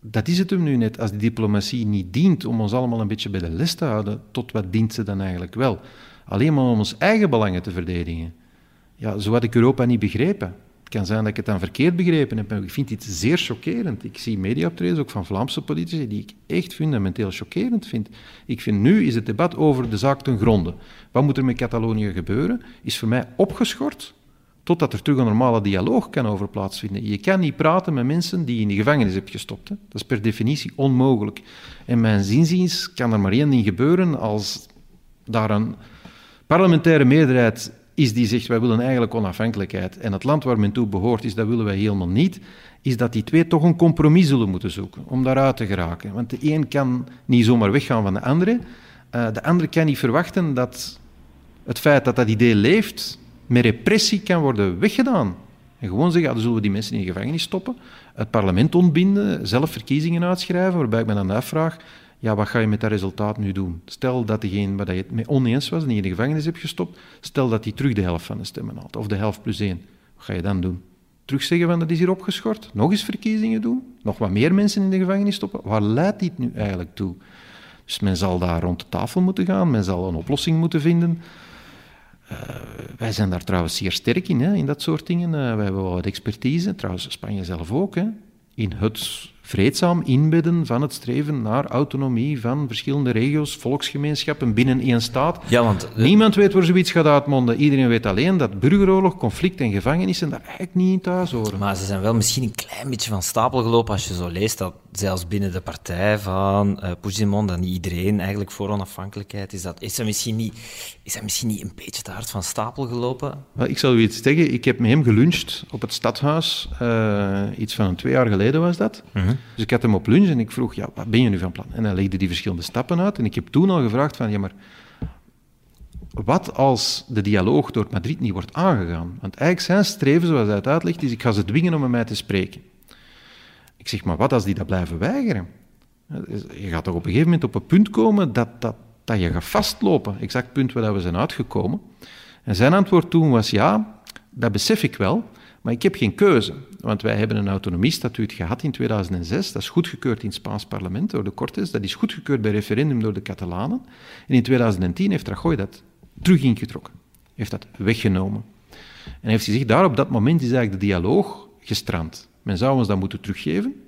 Dat is het hem nu net. Als die diplomatie niet dient om ons allemaal een beetje bij de les te houden, tot wat dient ze dan eigenlijk wel? Alleen maar om ons eigen belangen te verdedigen. Ja, zo had ik Europa niet begrepen. Het kan zijn dat ik het dan verkeerd begrepen heb, ik vind dit zeer chockerend. Ik zie mediaoptredens, ook van Vlaamse politici, die ik echt fundamenteel chockerend vind. Ik vind nu is het debat over de zaak ten gronde. Wat moet er met Catalonië gebeuren? Is voor mij opgeschort totdat er terug een normale dialoog kan over plaatsvinden. Je kan niet praten met mensen die je in de gevangenis hebt gestopt. Hè. Dat is per definitie onmogelijk. En mijn zinziens kan er maar één ding gebeuren als daar een parlementaire meerderheid is die zegt wij willen eigenlijk onafhankelijkheid en het land waar men toe behoort is dat willen wij helemaal niet, is dat die twee toch een compromis zullen moeten zoeken om daaruit te geraken. Want de een kan niet zomaar weggaan van de andere. Uh, de andere kan niet verwachten dat het feit dat dat idee leeft, met repressie kan worden weggedaan. En gewoon zeggen, ja, dan zullen we die mensen in de gevangenis stoppen, het parlement ontbinden, zelf verkiezingen uitschrijven, waarbij ik me dan afvraag, ja, wat ga je met dat resultaat nu doen? Stel dat degene waar je het mee oneens was, die je in de gevangenis hebt gestopt, stel dat die terug de helft van de stemmen had, of de helft plus één. Wat ga je dan doen? Terugzeggen van dat is hier opgeschort? Nog eens verkiezingen doen? Nog wat meer mensen in de gevangenis stoppen? Waar leidt dit nu eigenlijk toe? Dus men zal daar rond de tafel moeten gaan, men zal een oplossing moeten vinden. Uh, wij zijn daar trouwens zeer sterk in, hè, in dat soort dingen. Uh, wij hebben wel wat expertise, trouwens Spanje zelf ook, hè, in het vreedzaam inbedden van het streven naar autonomie van verschillende regio's, volksgemeenschappen binnen één staat. Ja, want, uh, Niemand weet waar zoiets gaat uitmonden. Iedereen weet alleen dat burgeroorlog, conflict en gevangenissen daar eigenlijk niet in thuis horen. Maar ze zijn wel misschien een klein beetje van stapel gelopen als je zo leest dat zelfs binnen de partij van uh, Puigdemont, dat niet iedereen eigenlijk voor onafhankelijkheid is. Dat, is, dat misschien niet, is dat misschien niet een beetje te hard van stapel gelopen? Ik zal u iets zeggen. Ik heb met hem geluncht op het stadhuis. Uh, iets van twee jaar geleden was dat. Uh Dus ik had hem op lunch en ik vroeg, ja, wat ben je nu van plan? En hij legde die verschillende stappen uit. En ik heb toen al gevraagd van, ja, maar wat als de dialoog door Madrid niet wordt aangegaan? Want eigenlijk zijn streven, zoals hij het uitlegt, is ik ga ze dwingen om met mij te spreken. Ik zeg, maar wat als die dat blijven weigeren? Je gaat toch op een gegeven moment op een punt komen dat, dat, dat je gaat vastlopen. Exact punt waar we zijn uitgekomen. En zijn antwoord toen was, ja, dat besef ik wel, maar ik heb geen keuze. Want wij hebben een autonomiestatuut gehad in 2006. Dat is goedgekeurd in het Spaans parlement door de Cortes. Dat is goedgekeurd bij referendum door de Catalanen. En in 2010 heeft Rajoy dat terug ingetrokken. Heeft dat weggenomen. En heeft gezegd, daar op dat moment is eigenlijk de dialoog gestrand. Men zou ons dat moeten teruggeven.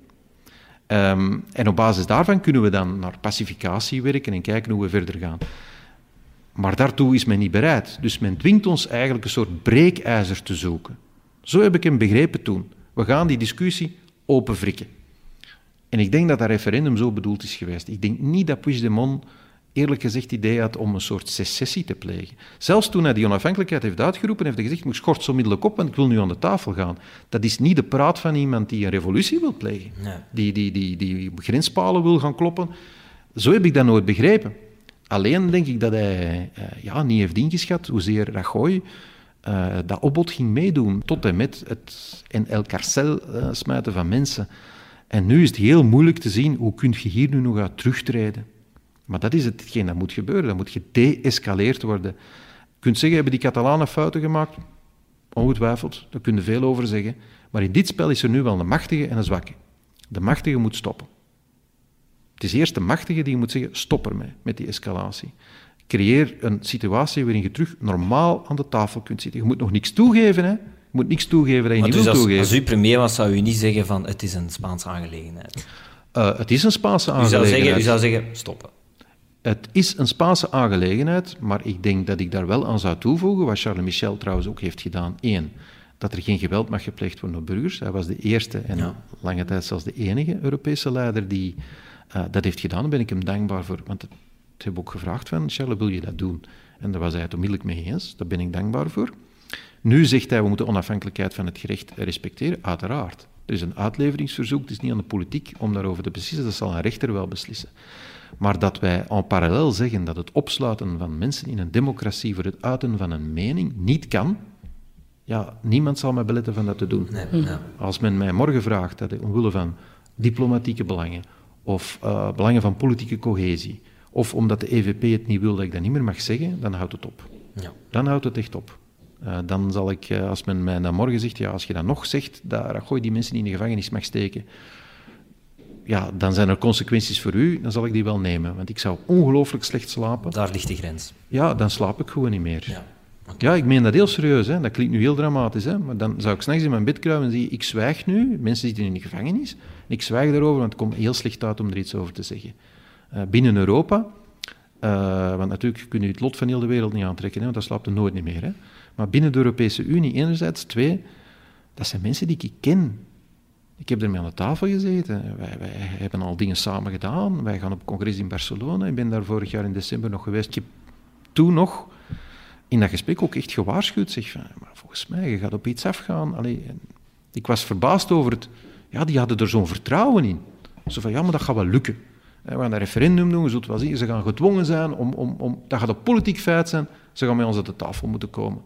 Um, en op basis daarvan kunnen we dan naar pacificatie werken en kijken hoe we verder gaan. Maar daartoe is men niet bereid. Dus men dwingt ons eigenlijk een soort breekijzer te zoeken. Zo heb ik hem begrepen toen. We gaan die discussie openwrikken. En ik denk dat dat referendum zo bedoeld is geweest. Ik denk niet dat Puigdemont eerlijk gezegd het idee had om een soort secessie te plegen. Zelfs toen hij die onafhankelijkheid heeft uitgeroepen, heeft hij gezegd, ik schort zo onmiddellijk op, want ik wil nu aan de tafel gaan. Dat is niet de praat van iemand die een revolutie wil plegen, nee. die, die, die, die grenspalen wil gaan kloppen. Zo heb ik dat nooit begrepen. Alleen denk ik dat hij uh, ja, niet heeft ingeschat hoezeer Rajoy uh, dat opbod ging meedoen, tot en met het in El Carcel uh, smijten van mensen. En nu is het heel moeilijk te zien, hoe kun je hier nu nog uit terugtreden? Maar dat is hetgeen dat moet gebeuren. Dat moet gedeescaleerd worden. Je kunt zeggen, hebben die Catalanen fouten gemaakt? Ongetwijfeld, daar kun je veel over zeggen. Maar in dit spel is er nu wel een machtige en een zwakke. De machtige moet stoppen. Het is eerst de machtige die moet zeggen, stop ermee met die escalatie. Creëer een situatie waarin je terug normaal aan de tafel kunt zitten. Je moet nog niks toegeven, hè. Je moet niks toegeven dat je maar niet dus als, toegeven. Als u premier was, zou u niet zeggen van, het is een Spaanse aangelegenheid. Uh, het is een Spaanse U zou, aangelegenheid. zeggen, u zou zeggen, stoppen. Het is een Spaanse aangelegenheid, maar ik denk dat ik daar wel aan zou toevoegen, wat Charles Michel trouwens ook heeft gedaan. Eén, dat er geen geweld mag gepleegd worden op burgers. Hij was de eerste en Ja. lange tijd zelfs de enige Europese leider die uh, dat heeft gedaan. Daar ben ik hem dankbaar voor. Want het heb ook gevraagd van, Charles, wil je dat doen? En daar was hij het onmiddellijk mee eens. Daar ben ik dankbaar voor. Nu zegt hij, we moeten de onafhankelijkheid van het gerecht respecteren. Uiteraard. Er is een uitleveringsverzoek, het is niet aan de politiek om daarover te beslissen. Dat zal een rechter wel beslissen. Maar dat wij en parallel zeggen dat het opsluiten van mensen in een democratie voor het uiten van een mening niet kan, ja, niemand zal mij beletten van dat te doen. Nee, ja. Als men mij morgen vraagt, dat ik omwille van diplomatieke belangen of uh, belangen van politieke cohesie, of omdat de EVP het niet wil dat ik dat niet meer mag zeggen, dan houdt het op. Ja. Dan houdt het echt op. Uh, dan zal ik, uh, als men mij dan morgen zegt, ja, als je dan nog zegt dat Rajoy die mensen in de gevangenis mag steken, ja, dan zijn er consequenties voor u, dan zal ik die wel nemen. Want ik zou ongelooflijk slecht slapen. Daar ligt de grens. Ja, dan slaap ik gewoon niet meer. Ja. Ja, ik meen dat heel serieus. Hè. Dat klinkt nu heel dramatisch. Hè. Maar dan zou ik s'nachts in mijn bed kruipen en zeggen, ik zwijg nu. Mensen zitten in de gevangenis. En ik zwijg daarover, want het komt heel slecht uit om er iets over te zeggen. Uh, binnen Europa, uh, want natuurlijk kun je het lot van heel de wereld niet aantrekken, hè, want dat slaapt er nooit niet meer. Hè. Maar binnen de Europese Unie enerzijds, twee, dat zijn mensen die ik ken. Ik heb ermee aan de tafel gezeten. Wij, wij, hebben al dingen samen gedaan. Wij gaan op congres in Barcelona. Ik ben daar vorig jaar in december nog geweest. Ik heb toen nog in dat gesprek ook echt gewaarschuwd. Zeg van, maar volgens mij, je gaat op iets afgaan. Allee, ik was verbaasd over het... Ja, die hadden er zo'n vertrouwen in. Zo van, ja, maar dat gaat wel lukken. We gaan een referendum doen, je zult wel. Ze gaan gedwongen zijn om... om, om dat gaat een politiek feit zijn. Ze gaan met ons aan de tafel moeten komen.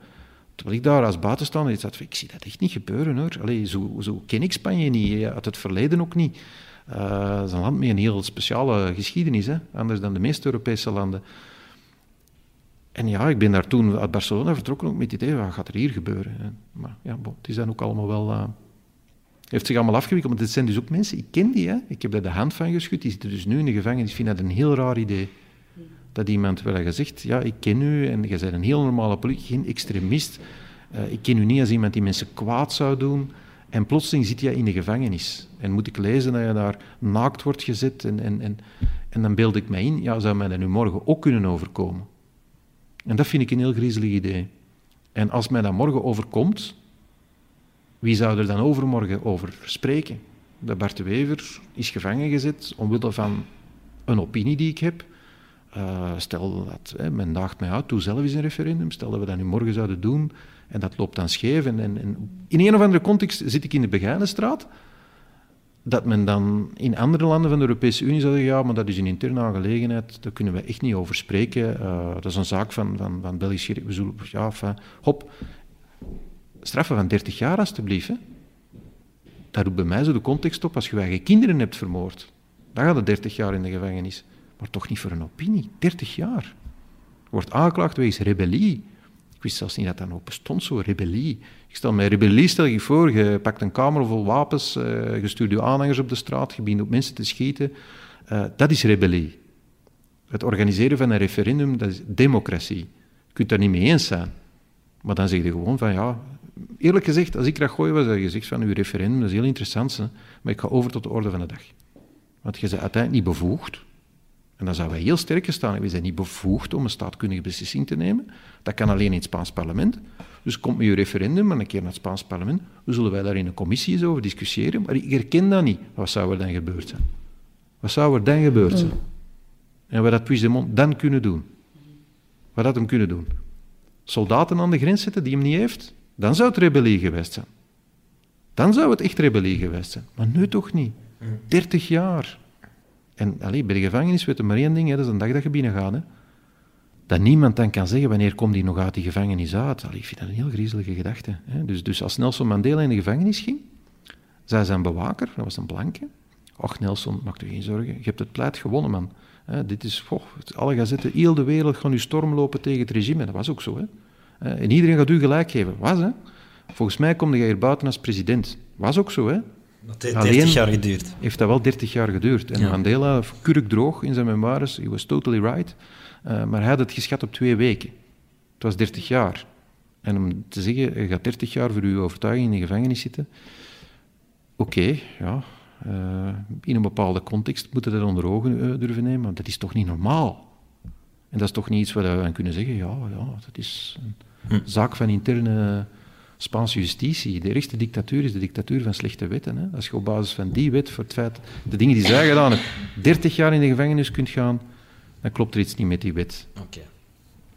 terwijl ik daar als buitenstaander van, ik zie dat echt niet gebeuren hoor. Allee, zo, zo ken ik Spanje niet, uit het verleden ook niet. Uh, het is een land met een heel speciale geschiedenis, hè? anders dan de meeste Europese landen. En ja, ik ben daar toen uit Barcelona vertrokken ook met het idee, wat gaat er hier gebeuren? Maar ja, bon, het is dan ook allemaal wel... Uh, heeft zich allemaal afgewikkeld, want het zijn dus ook mensen, ik ken die, hè? ik heb daar de hand van geschud, die zitten dus nu in de gevangenis, ik vind dat een heel raar idee. Dat iemand wel gezegd, ja, ik ken u en je bent een heel normale politicus, geen extremist. Uh, ik ken u niet als iemand die mensen kwaad zou doen. En plotseling zit je in de gevangenis. En moet ik lezen dat je daar naakt wordt gezet. En, en, en, en dan beeld ik mij in, ja, zou mij dat nu morgen ook kunnen overkomen? En dat vind ik een heel griezelig idee. En als mij dat morgen overkomt, wie zou er dan overmorgen over spreken? De Bart de Wever is gevangen gezet omwille van een opinie die ik heb. Uh, stel dat men daagt mij uit, doe zelf eens een referendum. Stel dat we dat nu morgen zouden doen en dat loopt dan scheef. En, in een of andere context zit ik in de Begijnenstraat. Dat men dan in andere landen van de Europese Unie zou zeggen, ja, maar dat is een interne aangelegenheid, daar kunnen we echt niet over spreken. Uh, dat is een zaak van, van, van Belgisch We zullen, ja, hop, straffen van 30 jaar alstublieft. Hè. Daar roept bij mij zo de context op, als je eigen kinderen hebt vermoord, dan gaat het 30 jaar in de gevangenis. Maar toch niet voor een opinie, 30 jaar. Wordt aangeklaagd wegens rebellie. Ik wist zelfs niet dat dat nog bestond, zo rebellie. Ik stel mij rebellie, stel je voor, je pakt een kamer vol wapens, uh, je stuurt je aanhangers op de straat, je begint op mensen te schieten. Uh, dat is rebellie. Het organiseren van een referendum, dat is democratie. Je kunt daar niet mee eens zijn. Maar dan zeg je gewoon van, ja... Eerlijk gezegd, als ik dat gooi was, dat je zegt van, uw referendum, dat is heel interessant, hè, maar ik ga over tot de orde van de dag. Want je bent uiteindelijk niet bevoegd en dan zouden wij heel sterk gestaan We zijn niet bevoegd om een staatkundige beslissing te nemen. Dat kan alleen in het Spaans parlement. Dus komt met je referendum, maar een keer naar het Spaans parlement. Dan zullen wij daar in een commissie eens over discussiëren. Maar ik herken dat niet. Wat zou er dan gebeurd zijn? Wat zou er dan gebeurd zijn? En wat had Puigdemont dan kunnen doen? Wat had hem kunnen doen? Soldaten aan de grens zetten die hem niet heeft? Dan zou het rebellie geweest zijn. Dan zou het echt rebellie geweest zijn. Maar nu toch niet. 30 jaar. En allee, bij de gevangenis weet je maar één ding, hè, dat is een dag dat je binnen gaat. Hè. Dat niemand dan kan zeggen wanneer komt die nog uit die gevangenis uit. Allee, ik vind dat een heel griezelige gedachte. Hè. Dus, dus als Nelson Mandela in de gevangenis ging, zei zijn bewaker, dat was een blanke, ach Nelson, maak je geen zorgen, je hebt het pleit gewonnen, man. Hè, dit is, goh, alle gazetten, heel de wereld gaan nu stormlopen tegen het regime. Dat was ook zo. Hè. En iedereen gaat u gelijk geven. Was, hè. Volgens mij kom je hier buiten als president. Was ook zo, hè. Dat heeft 30 jaar geduurd. Heeft dat wel 30 jaar geduurd. En Mandela, kurkdroog in zijn memoires, he was totally right. Uh, maar hij had het geschat op twee weken. Het was 30 jaar. En om te zeggen, je gaat 30 jaar voor uw overtuiging in de gevangenis zitten. Oké, ja. Uh, in een bepaalde context moeten we dat onder ogen uh, durven nemen, maar dat is toch niet normaal? En dat is toch niet iets waar we aan kunnen zeggen, ja, ja dat is een hm. zaak van interne Spaanse justitie. De eerste dictatuur is de dictatuur van slechte wetten. Hè. Als je op basis van die wet, voor het feit, de dingen die zij gedaan hebben, 30 jaar in de gevangenis kunt gaan, dan klopt er iets niet met die wet. Oké.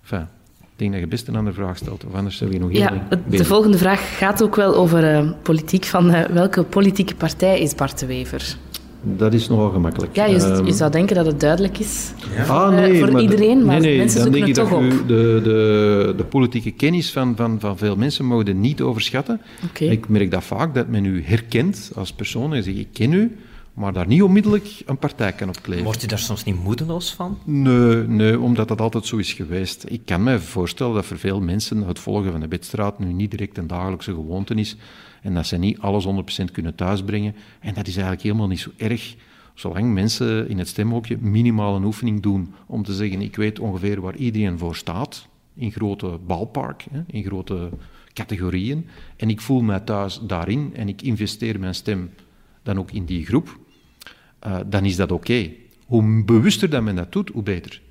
Enfin, ik denk dat je best een andere vraag stelt, of anders zou je nog heel Ja, de volgende vraag gaat ook wel over uh, politiek. Van uh, welke politieke partij is Bart de Wever? Dat is nogal gemakkelijk. Ja, je, je ehm, zou denken dat het duidelijk is ja. ah, nee, uh, voor maar iedereen, maar nee, nee, mensen dan zoeken denk ik toch dat op. u de, de, de politieke kennis van, van, van veel mensen mogen niet overschatten. Okay. Ik merk dat vaak, dat men u herkent als persoon en zegt, ik ken u, maar daar niet onmiddellijk een partij kan op kleven. Wordt u daar soms niet moedeloos van? Nee, nee, omdat dat altijd zo is geweest. Ik kan me voorstellen dat voor veel mensen het volgen van de wedstrijd nu niet direct een dagelijkse gewoonte is en dat ze niet alles 100% kunnen thuisbrengen. En dat is eigenlijk helemaal niet zo erg zolang mensen in het stemhokje minimaal een oefening doen om te zeggen, ik weet ongeveer waar iedereen voor staat, in grote balpark, in grote categorieën, en ik voel mij thuis daarin en ik investeer mijn stem dan ook in die groep, uh, dan is dat oké. Hoe bewuster dat men dat doet, hoe beter.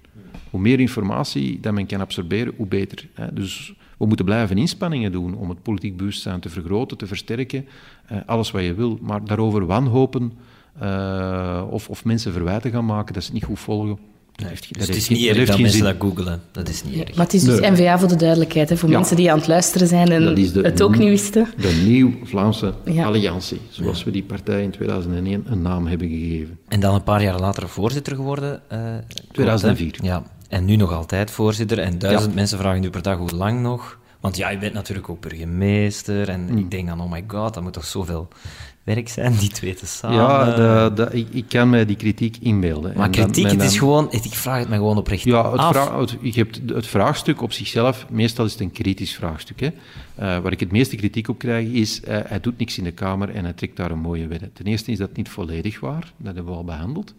Hoe meer informatie dat men kan absorberen, hoe beter. Dus we moeten blijven inspanningen doen om het politiek bewustzijn te vergroten, te versterken, uh, alles wat je wil, maar daarover wanhopen uh, of, of mensen verwijten gaan maken dat ze het niet goed volgen. Heeft, dus dat het is niet erg dat, mensen dat googelen. Dat is niet erg. Maar het is dus nee. NVA voor de duidelijkheid, hè, voor ja. mensen die aan het luisteren zijn en de, het ook niet wisten. De Nieuw-Vlaamse ja. Alliantie, zoals ja. we die partij in 2001 een naam hebben gegeven. En dan een paar jaar later voorzitter geworden. Uh, 2004. Ja, en nu nog altijd voorzitter. En duizend mensen vragen nu per dag hoe lang nog. Want ja, je bent natuurlijk ook burgemeester. En Hmm. ik denk dan, oh my god, dat moet toch zoveel werk zijn, die twee te samen. Ja, de- de- ik, ik kan mij die kritiek inbeelden. maar En kritiek, het is gewoon... Ik vraag het me gewoon oprecht Ja, het, af. vraag, het, je hebt het vraagstuk op zichzelf, meestal is het een kritisch vraagstuk. Hè. Eh, waar ik het meeste kritiek op krijg, is uh, hij doet niks in de Kamer en hij trekt daar een mooie wet. Ten eerste is dat niet volledig waar, dat hebben we al behandeld.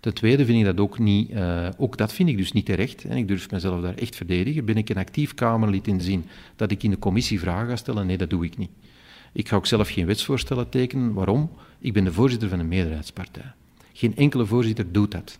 Ten tweede vind ik dat ook niet, uh, ook dat vind ik dus niet terecht. En ik durf mezelf daar echt verdedigen. Ben ik een actief Kamerlid in zin dat ik in de commissie vragen ga stellen? Nee, dat doe ik niet. Ik ga ook zelf geen wetsvoorstellen tekenen. Waarom? Ik ben de voorzitter van een meerderheidspartij. Geen enkele voorzitter doet dat.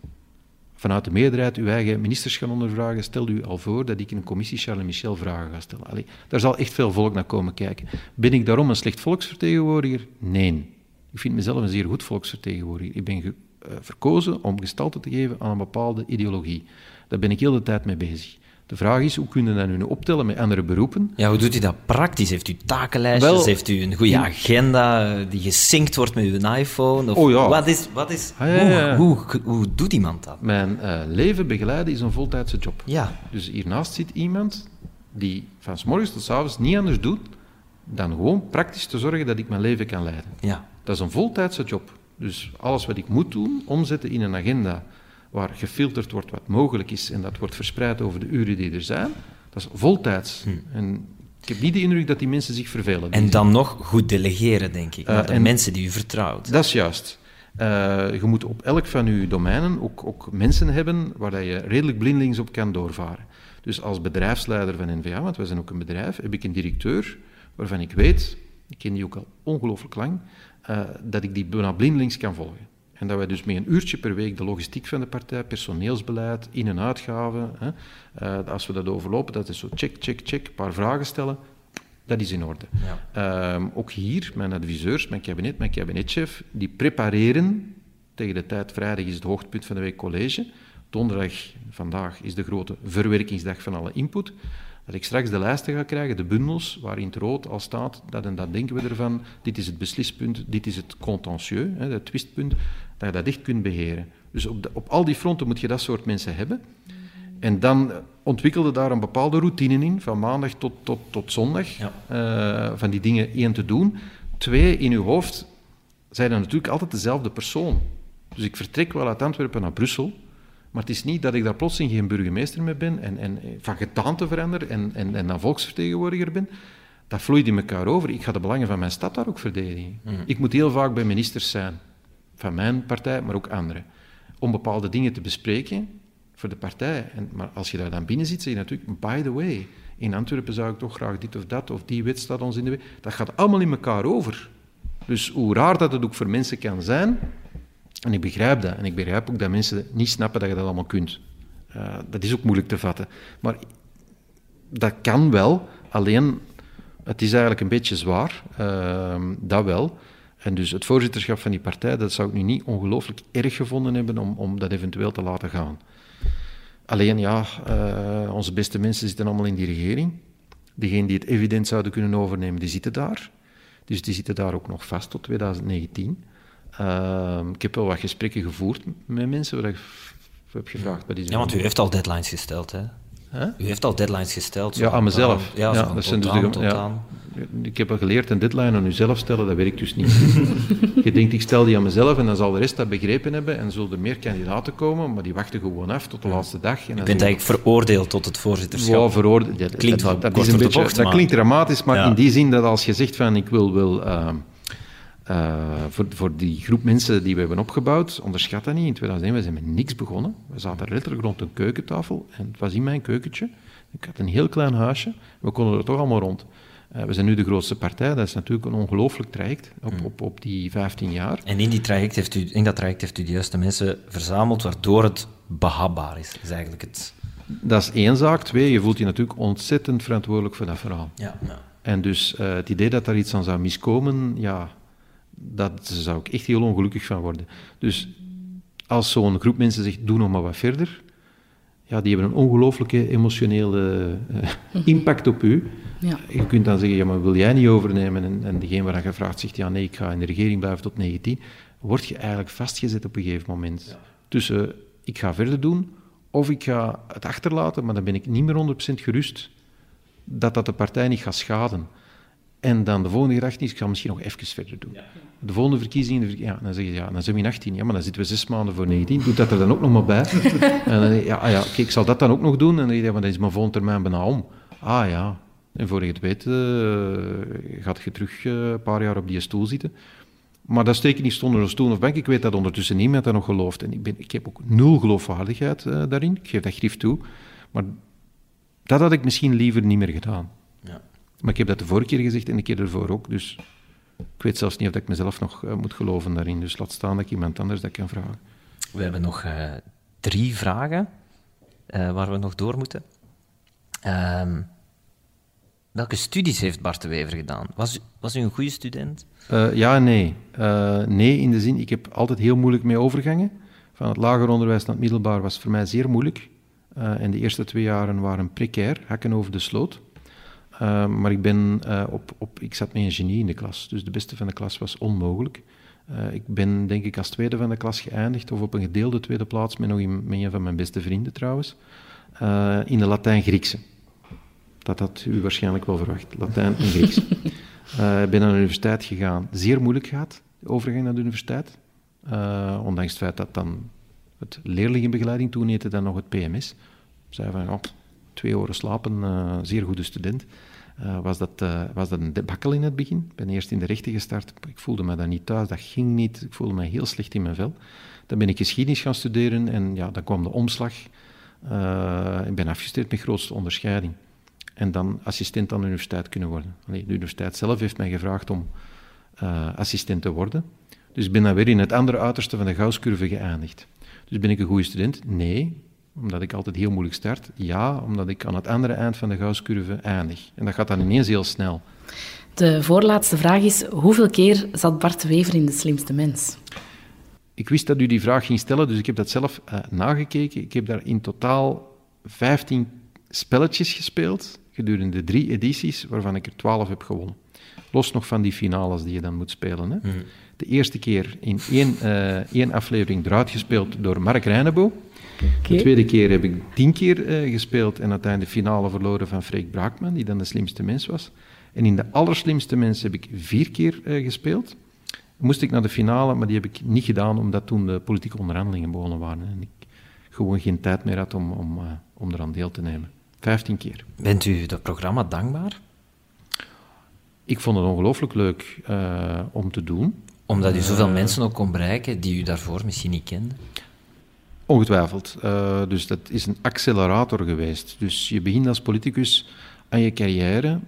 Vanuit de meerderheid uw eigen ministers gaan ondervragen, stel u al voor dat ik in een commissie Charles Michel vragen ga stellen. Allee, daar zal echt veel volk naar komen kijken. Ben ik daarom een slecht volksvertegenwoordiger? Nee. Ik vind mezelf een zeer goed volksvertegenwoordiger. Ik ben verkozen om gestalte te geven aan een bepaalde ideologie. Daar ben ik heel de tijd mee bezig. De vraag is, hoe kunnen we dat nu optellen met andere beroepen? Ja, hoe doet u dat praktisch? Heeft u takenlijstjes? Wel, heeft u een goede in... agenda die gesynct wordt met uw iPhone? Of oh ja. Wat is, wat is, ah, ja, ja. Hoe, hoe, hoe, doet iemand dat? Mijn uh, leven begeleiden is een voltijdse job. Ja. Dus hiernaast zit iemand die van s morgens tot s avonds niet anders doet dan gewoon praktisch te zorgen dat ik mijn leven kan leiden. Ja. Dat is een voltijdse job. Dus alles wat ik moet doen, omzetten in een agenda waar gefilterd wordt wat mogelijk is en dat wordt verspreid over de uren die er zijn, dat is voltijds. Hm. En ik heb niet de indruk dat die mensen zich vervelen. En dan nog goed delegeren, denk ik, naar uh, de mensen die u vertrouwt. Dat is juist. Uh, je moet op elk van uw domeinen ook, ook mensen hebben waar je redelijk blindelings op kan doorvaren. Dus als bedrijfsleider van NVA, want wij zijn ook een bedrijf, heb ik een directeur waarvan ik weet, ik ken die ook al ongelooflijk lang, uh, dat ik die bijna blindelings kan volgen. En dat wij dus met een uurtje per week de logistiek van de partij, personeelsbeleid, in- en uitgaven, hè, uh, als we dat overlopen, dat is zo check, check, check, een paar vragen stellen, dat is in orde. Ja. Um, ook hier, mijn adviseurs, mijn kabinet, mijn kabinetchef, die prepareren, tegen de tijd vrijdag is het hoogtepunt van de week college, donderdag, vandaag, is de grote verwerkingsdag van alle input, dat ik straks de lijsten ga krijgen, de bundels, waarin het rood al staat, dat en dat denken we ervan, dit is het beslispunt, dit is het contentieux, hè, het twistpunt, dat je dat echt kunt beheren. Dus op, de, op al die fronten moet je dat soort mensen hebben. En dan ontwikkelde daar een bepaalde routine in, van maandag tot, tot, tot zondag, ja. uh, van die dingen één te doen. Twee, in uw hoofd zijn dan natuurlijk altijd dezelfde persoon. Dus ik vertrek wel uit Antwerpen naar Brussel, maar het is niet dat ik daar plotseling geen burgemeester mee ben en, en van gedaante verander en, en, en dan volksvertegenwoordiger ben. Dat vloeit in elkaar over. Ik ga de belangen van mijn stad daar ook verdedigen. Mm. Ik moet heel vaak bij ministers zijn, van mijn partij, maar ook anderen, om bepaalde dingen te bespreken voor de partij. En, maar als je daar dan binnen zit, zeg je natuurlijk, by the way, in Antwerpen zou ik toch graag dit of dat, of die wet staat ons in de weg. Dat gaat allemaal in elkaar over. Dus hoe raar dat het ook voor mensen kan zijn, en ik begrijp dat. En ik begrijp ook dat mensen niet snappen dat je dat allemaal kunt. Uh, dat is ook moeilijk te vatten. Maar dat kan wel, alleen het is eigenlijk een beetje zwaar. Uh, dat wel. En dus het voorzitterschap van die partij, dat zou ik nu niet ongelooflijk erg gevonden hebben om, om dat eventueel te laten gaan. Alleen ja, uh, onze beste mensen zitten allemaal in die regering. Degenen die het evident zouden kunnen overnemen, die zitten daar. Dus die zitten daar ook nog vast tot 2019. Uh, ik heb wel wat gesprekken gevoerd met mensen waar ik heb gevraagd. Wat is ja, want u heeft al deadlines gesteld, hè? Huh? U heeft al deadlines gesteld. Ja, aan mezelf. Ja, ja, dat zijn dus aan, de, ja. Ik heb al geleerd een deadline aan uzelf stellen, dat werkt dus niet. je denkt, ik stel die aan mezelf en dan zal de rest dat begrepen hebben en zullen er meer kandidaten komen, maar die wachten gewoon af tot de laatste dag. En je bent eigenlijk veroordeeld tot het voorzitterschap. Ja, veroordeeld. Ja, klinkt wel dat, dat is een beetje, bocht, Dat klinkt dramatisch, maar in die zin dat als je zegt van ik wil... wil uh, uh, voor, voor die groep mensen die we hebben opgebouwd, onderschat dat niet. In 2001 we zijn met niks begonnen. We zaten letterlijk rond een keukentafel en het was in mijn keukentje. Ik had een heel klein huisje, we konden er toch allemaal rond. Uh, we zijn nu de grootste partij, dat is natuurlijk een ongelooflijk traject op, mm. op, op die 15 jaar. En in, die traject heeft u, in dat traject heeft u de juiste mensen verzameld, waardoor het behapbaar is, is eigenlijk het... Dat is één zaak. Twee, je voelt je natuurlijk ontzettend verantwoordelijk voor dat verhaal. Ja, ja. En dus uh, het idee dat daar iets aan zou miskomen, ja, daar zou ik echt heel ongelukkig van worden. Dus als zo'n groep mensen zegt, doe nog maar wat verder, ja, die hebben een ongelooflijke emotionele uh, impact op u. Ja. Je kunt dan zeggen, ja, maar wil jij niet overnemen? En, en degene waar je vraagt zegt, ja, nee, ik ga in de regering blijven tot 19. Word je eigenlijk vastgezet op een gegeven moment. Ja. Tussen, uh, ik ga verder doen, of ik ga het achterlaten, maar dan ben ik niet meer 100% gerust dat dat de partij niet gaat schaden. En dan de volgende gedachte is, ik ga misschien nog even verder doen. De volgende verkiezingen, ja, dan zeg je, ja, dan zijn we in 18, ja, maar dan zitten we zes maanden voor 19, doet dat er dan ook nog maar bij. en dan, ja, ah, ja ik zal dat dan ook nog doen. En dan denk je, maar dan is mijn volgende termijn bijna om. Ah ja, en voor je het weet, uh, gaat je terug uh, een paar jaar op die stoel zitten. Maar dat steek ik niet onder een stoel of bank. Ik weet dat ondertussen niemand dat nog gelooft. En ik, ben, ik heb ook nul geloofwaardigheid uh, daarin. Ik geef dat grief toe. Maar dat had ik misschien liever niet meer gedaan. Maar ik heb dat de vorige keer gezegd en de keer ervoor ook. Dus ik weet zelfs niet of ik mezelf nog uh, moet geloven daarin. Dus laat staan dat ik iemand anders dat kan vragen. We hebben nog uh, drie vragen waar we nog door moeten. Ehm, welke studies heeft Bart de Wever gedaan? Was, was u een goede student? Ja nee. Nee, in de zin, ik heb altijd heel moeilijk mee overgangen. Van het lager onderwijs naar het middelbaar was voor mij zeer moeilijk. En de eerste twee jaren waren precair, hakken over de sloot. Maar ik, ben, op, op, ik zat met een genie in de klas, dus de beste van de klas was onmogelijk. ik ben denk ik als tweede van de klas geëindigd, of op een gedeelde tweede plaats, met, nog een, met een van mijn beste vrienden trouwens, in de Latijn-Griekse. Dat had u waarschijnlijk wel verwacht, Latijn en Grieks. Ik ben naar de universiteit gegaan. Zeer moeilijk gaat, de overgang naar de universiteit. Ondanks het feit dat dan het leerlingenbegeleiding, toen heette dan nog het PMS. Zei van, oh, twee uur slapen, uh, zeer goede student. Was, dat, was dat een debakkel in het begin. Ik ben eerst in de rechten gestart. Ik voelde me dan niet thuis, dat ging niet. Ik voelde me heel slecht in mijn vel. Dan ben ik geschiedenis gaan studeren en ja, dan kwam de omslag. ik ben afgestudeerd met grootste onderscheiding en dan assistent aan de universiteit kunnen worden. de universiteit zelf heeft mij gevraagd om uh, assistent te worden. Dus ik ben dan weer in het andere uiterste van de Gausscurve geëindigd. Dus ben ik een goede student? Nee, omdat ik altijd heel moeilijk start. Ja, omdat ik aan het andere eind van de Gausscurve eindig. En dat gaat dan ineens heel snel. De voorlaatste vraag is, hoeveel keer zat Bart Wever in De Slimste Mens? Ik wist dat u die vraag ging stellen, dus ik heb dat zelf uh, nagekeken. Ik heb daar in totaal 15 spelletjes gespeeld gedurende drie edities, waarvan ik er twaalf heb gewonnen. Los nog van die finales die je dan moet spelen. Hè. Mhm. De eerste keer in één, uh, één aflevering eruit gespeeld door Mark Reinebo. De tweede keer heb ik tien keer uh, gespeeld en uiteindelijk de finale verloren van Freek Braakman, die dan de slimste mens was. En in de allerslimste mens heb ik vier keer uh, gespeeld. Moest ik naar de finale, maar die heb ik niet gedaan, omdat toen de politieke onderhandelingen begonnen waren. En ik gewoon geen tijd meer had om, om, om eraan deel te nemen. Vijftien keer. Bent u dat programma dankbaar? Ik vond het ongelooflijk leuk uh, om te doen. Omdat u zoveel uh, mensen ook kon bereiken die u daarvoor misschien niet kenden? Ongetwijfeld. Uh, dus dat is een accelerator geweest. Dus je begint als politicus aan je carrière.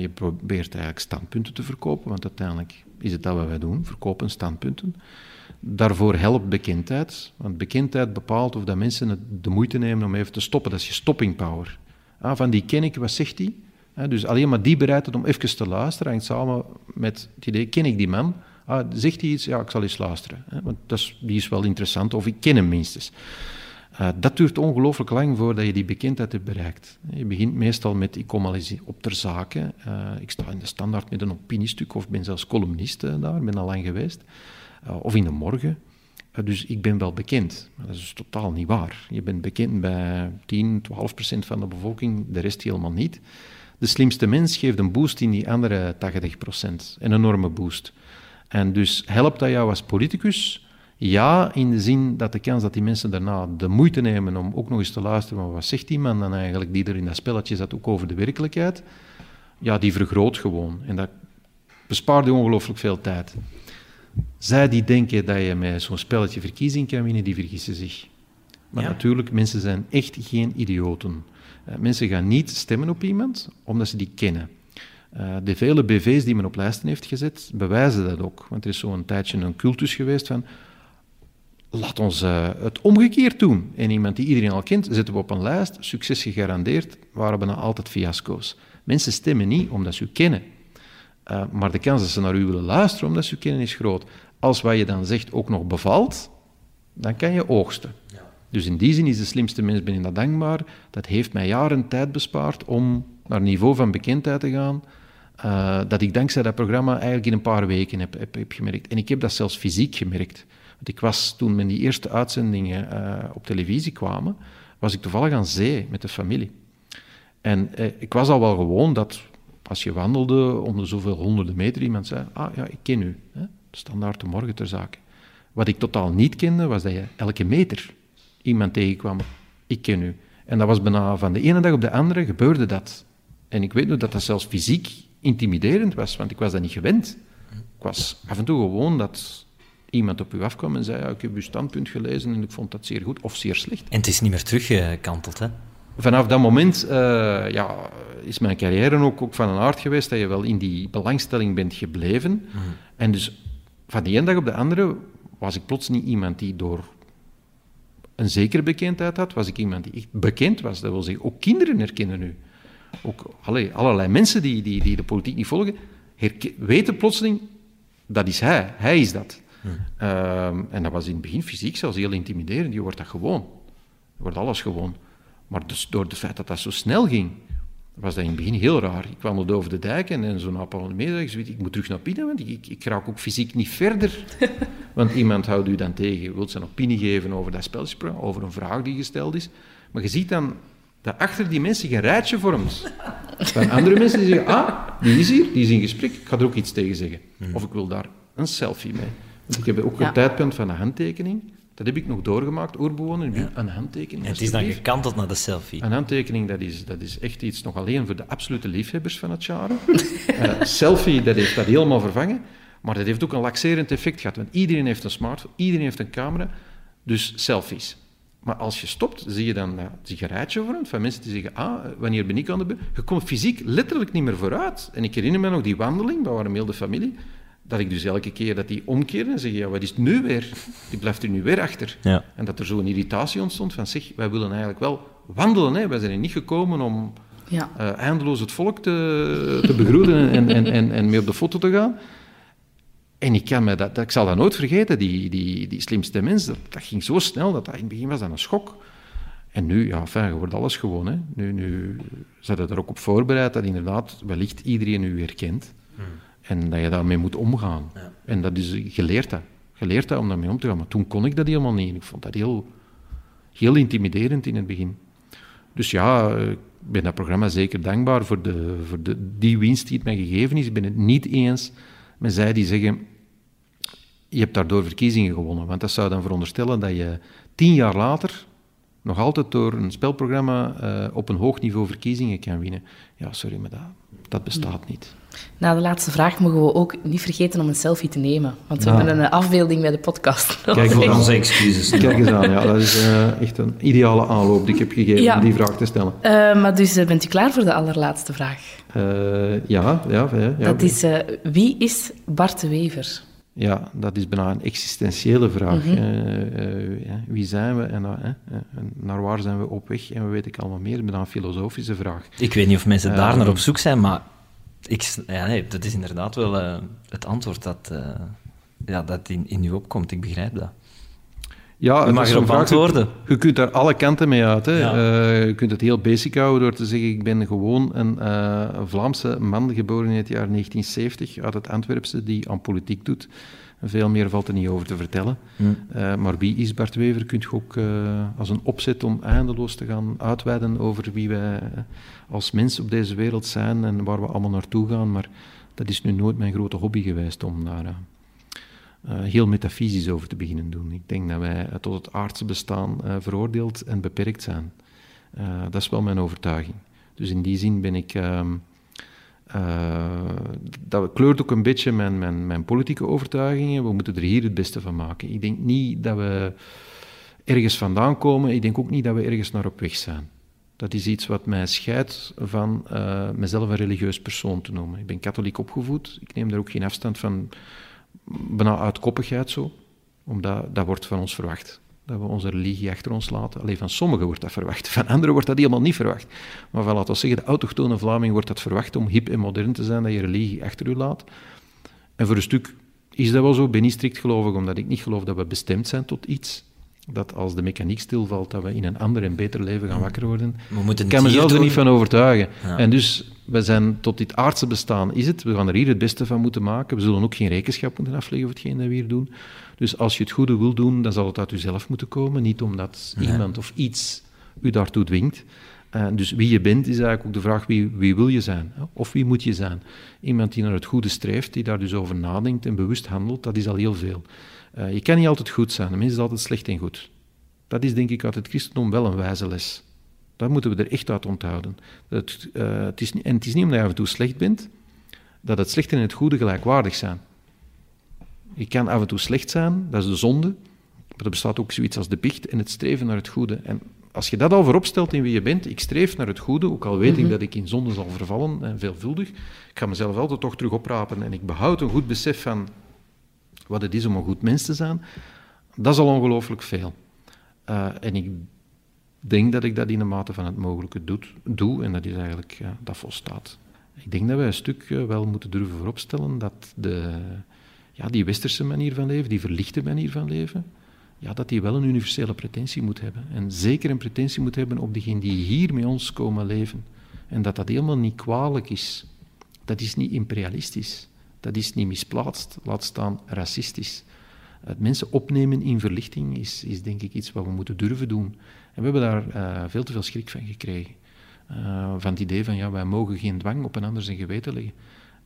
je probeert eigenlijk standpunten te verkopen, want uiteindelijk is het dat wat wij doen, verkopen standpunten. Daarvoor helpt bekendheid, want bekendheid bepaalt of dat mensen de moeite nemen om even te stoppen. Dat is je stopping power. Ah, van die ken ik, wat zegt die? Dus alleen maar die bereidheid om even te luisteren hangt samen met het idee, ken ik die man? Ah, zegt hij iets? Ja, ik zal eens luisteren. Want dat is, die is wel interessant, of ik ken hem minstens. Uh, dat duurt ongelooflijk lang voordat je die bekendheid hebt bereikt. Je begint meestal met, ik kom al eens op ter zake, uh, ik sta in de standaard met een opiniestuk of ben zelfs columnist uh, daar, ben al lang geweest. Eh, of in de morgen. Eh, dus ik ben wel bekend. Maar dat is totaal niet waar. Je bent bekend bij 10, 12 procent van de bevolking, de rest helemaal niet. De slimste mens geeft een boost in die andere 80 procent. Een enorme boost. En dus helpt dat jou als politicus? Ja, in de zin dat de kans dat die mensen daarna de moeite nemen om ook nog eens te luisteren, maar wat zegt die man dan eigenlijk, die er in dat spelletje zat, ook over de werkelijkheid, ja, die vergroot gewoon. En dat bespaart je ongelooflijk veel tijd. Zij die denken dat je met zo'n spelletje verkiezing kan winnen, die vergissen zich. Maar natuurlijk, mensen zijn echt geen idioten. Uh, mensen gaan niet stemmen op iemand omdat ze die kennen. Uh, de vele BV's die men op lijsten heeft gezet, bewijzen dat ook. Want er is zo'n tijdje een cultus geweest van... Laat ons uh, het omgekeerd doen. En iemand die iedereen al kent, zetten we op een lijst, succes gegarandeerd, waren bijna altijd fiasco's. Mensen stemmen niet omdat ze u kennen. Uh, maar de kans dat ze naar u willen luisteren omdat ze u kennen is groot. Als wat je dan zegt ook nog bevalt, dan kan je oogsten. Ja. Dus in die zin is de slimste mens, ben ik dat dankbaar. Dat heeft mij jaren tijd bespaard om naar niveau van bekendheid te gaan. Uh, dat ik dankzij dat programma eigenlijk in een paar weken heb, heb, gemerkt. En ik heb dat zelfs fysiek gemerkt. Want ik was toen men die eerste uitzendingen uh, op televisie kwamen, was ik toevallig aan zee met de familie. En eh, ik was al wel gewoon dat als je wandelde om zoveel honderden meter, iemand zei, ah ja, ik ken u. Hè? Standaard de morgen ter zake. Wat ik totaal niet kende, was dat je elke meter iemand tegenkwam. Ik ken u. En dat was bijna van de ene dag op de andere gebeurde dat. En ik weet nu dat dat zelfs fysiek intimiderend was, want ik was dat niet gewend. Ik was af en toe gewoon dat iemand op u afkwam en zei, ja, ik heb uw standpunt gelezen en ik vond dat zeer goed of zeer slecht. En het is niet meer teruggekanteld, hè? Vanaf dat moment uh, ja, is mijn carrière ook, ook, van een aard geweest dat je wel in die belangstelling bent gebleven. Mm. En dus van de ene dag op de andere was ik plots niet iemand die door een zekere bekendheid had, was ik iemand die echt bekend was. Dat wil zeggen, ook kinderen herkennen nu. Ook allerlei, allerlei mensen die, die, die de politiek niet volgen, weten plotseling, dat is hij, hij is dat. Ehm, en dat was in het begin fysiek zelfs heel intimiderend. Je wordt dat gewoon. Je wordt alles gewoon. Maar dus door het feit dat dat zo snel ging, was dat in het begin heel raar. Ik kwam over de dijk en, en zo'n Apollon ik ik moet terug naar binnen, want ik, ik, raak ook fysiek niet verder. want iemand houdt u dan tegen, je wilt zijn opinie geven over dat spelspel, over een vraag die gesteld is. Maar je ziet dan dat achter die mensen een rijtje vormt. Van andere mensen die zeggen, ah, die is hier, die is in gesprek, ik ga er ook iets tegen zeggen. Hmm. Of ik wil daar een selfie mee. Want ik heb ook een tijdpunt van een handtekening. Dat heb ik nog doorgemaakt, oorbewoner, ja. een handtekening. En het is dan gekanteld naar de selfie. Een handtekening, dat is, dat is echt iets nog alleen voor de absolute liefhebbers van het jaren. uh, selfie, dat heeft dat helemaal vervangen. Maar dat heeft ook een laxerend effect gehad, want iedereen heeft een smartphone, iedereen heeft een camera, dus selfies. Maar als je stopt, zie je dan dat sigaretje vormt van mensen die zeggen, ah, wanneer ben ik aan de beurt? Je komt fysiek letterlijk niet meer vooruit. En ik herinner me nog die wandeling, we waren heel de familie, dat ik dus elke keer dat die omkeerde en zeg, ja, wat is het nu weer? Die blijft er nu weer achter. Ja. En dat er zo'n irritatie ontstond van, zeg, wij willen eigenlijk wel wandelen. Hè. Wij zijn er niet gekomen om ja. uh, eindeloos het volk te, te begroeten en, en, en, en mee op de foto te gaan. En ik, kan me dat, dat, ik zal dat nooit vergeten, die, die, die slimste mens, dat, dat ging zo snel, dat, dat in het begin was dat een schok. En nu, ja, fijn, je wordt alles gewoon. Hè. Nu, nu zijn er ook op voorbereid dat inderdaad wellicht iedereen u herkent. Hmm. En dat je daarmee moet omgaan. Ja. En dat is, geleerd dat. Geleerd dat om daarmee om te gaan. Maar toen kon ik dat helemaal niet. Ik vond dat heel, heel intimiderend in het begin. Dus ja, ik ben dat programma zeker dankbaar voor, de, voor de, die winst die het mij gegeven is. Ik ben het niet eens met zij die zeggen, je hebt daardoor verkiezingen gewonnen. Want dat zou dan veronderstellen dat je tien jaar later nog altijd door een spelprogramma uh, op een hoog niveau verkiezingen kan winnen. Ja, sorry, maar dat, dat bestaat niet. Na de laatste vraag mogen we ook niet vergeten om een selfie te nemen. Want we hebben een afbeelding bij de podcast. Kijk, voor onze excuses. Kijk eens aan, ja, dat is uh, echt een ideale aanloop die ik heb gegeven om die vraag te stellen. Uh, maar dus bent u klaar voor de allerlaatste vraag? ja, ja, ja, Dat is, wie is Bart de Wever? Ja, dat is bijna een existentiële vraag. Mhm. wie zijn we en, naar waar zijn we op weg? En we weten ik allemaal meer. Bijna een filosofische vraag. Ik weet niet of mensen daar naar op zoek zijn, maar ik, ja, nee, dat is inderdaad wel uh, het antwoord dat, uh, ja, dat in, in u opkomt. Ik begrijp dat. Ja, je mag erop antwoorden. Je, je, kunt daar alle kanten mee uit. Hè. Ja. Uh, je kunt het heel basic houden door te zeggen: Ik ben gewoon een Vlaamse man geboren in het jaar 1970 uit het Antwerpse die aan politiek doet. Veel meer valt er niet over te vertellen. Hmm. maar wie is Bart Wever? Kunt je ook als een opzet om eindeloos te gaan uitweiden over wie wij als mens op deze wereld zijn en waar we allemaal naartoe gaan. Maar dat is nu nooit mijn grote hobby geweest om daar uh, heel metafysisch over te beginnen doen. Ik denk dat wij tot het aardse bestaan uh, veroordeeld en beperkt zijn. dat is wel mijn overtuiging. Dus in die zin ben ik. Ehm, dat kleurt ook een beetje mijn, mijn, mijn politieke overtuigingen. We moeten er hier het beste van maken. Ik denk niet dat we ergens vandaan komen. Ik denk ook niet dat we ergens naar op weg zijn. Dat is iets wat mij scheidt van mezelf een religieus persoon te noemen. Ik ben katholiek opgevoed. Ik neem daar ook geen afstand van, bijna uit koppigheid zo. Omdat dat wordt van ons verwacht. Dat we onze religie achter ons laten. Alleen van sommigen wordt dat verwacht. Van anderen wordt dat helemaal niet verwacht. Maar van, laten we zeggen, de autochtone Vlaming wordt dat verwacht om hip en modern te zijn, dat je religie achter u laat. En voor een stuk is dat wel zo. Ben niet strikt gelovig, omdat ik niet geloof dat we bestemd zijn tot iets dat als de mechaniek stilvalt, dat we in een ander en beter leven gaan wakker worden. We moeten ik kan mezelf er niet van overtuigen. En dus, we zijn tot dit aardse bestaan is het. We gaan er hier het beste van moeten maken. We zullen ook geen rekenschap moeten afleggen voor hetgeen dat we hier doen. Dus als je het goede wil doen, dan zal het uit jezelf moeten komen. Niet omdat iemand of iets u daartoe dwingt. Uh, dus wie je bent is eigenlijk ook de vraag wie, wie wil je zijn? Of wie moet je zijn? Iemand die naar het goede streeft, die daar dus over nadenkt en bewust handelt, dat is al heel veel. Uh, je kan niet altijd goed zijn, de mens is altijd slecht en goed. Dat is denk ik uit het christendom wel een wijze les. Dat moeten we er echt uit onthouden. Dat, uh, het is, en het is niet omdat je af en toe slecht bent, dat het slechte en het goede gelijkwaardig zijn. Je kan af en toe slecht zijn, dat is de zonde, maar er bestaat ook zoiets als de picht en het streven naar het goede. En als je dat al voorop stelt in wie je bent, ik streef naar het goede, ook al weet ik mhm. dat ik in zonde zal vervallen, en veelvuldig, ik ga mezelf altijd toch terug oprapen en ik behoud een goed besef van wat het is om een goed mens te zijn, dat is al ongelooflijk veel. Uh, en ik denk dat ik dat in de mate van het mogelijke doe, doe en dat is eigenlijk, dat volstaat. Ik denk dat wij een stuk uh, wel moeten durven vooropstellen dat de, ja, die westerse manier van leven, die verlichte manier van leven, ja, dat die wel een universele pretentie moet hebben. En zeker een pretentie moet hebben op degenen die hier met ons komen leven. En dat dat helemaal niet kwalijk is. Dat is niet imperialistisch. Dat is niet misplaatst, laat staan racistisch. Het mensen opnemen in verlichting is, is denk ik iets wat we moeten durven doen. En we hebben daar uh, veel te veel schrik van gekregen. Uh, van het idee van, ja, wij mogen geen dwang op een ander zijn geweten leggen.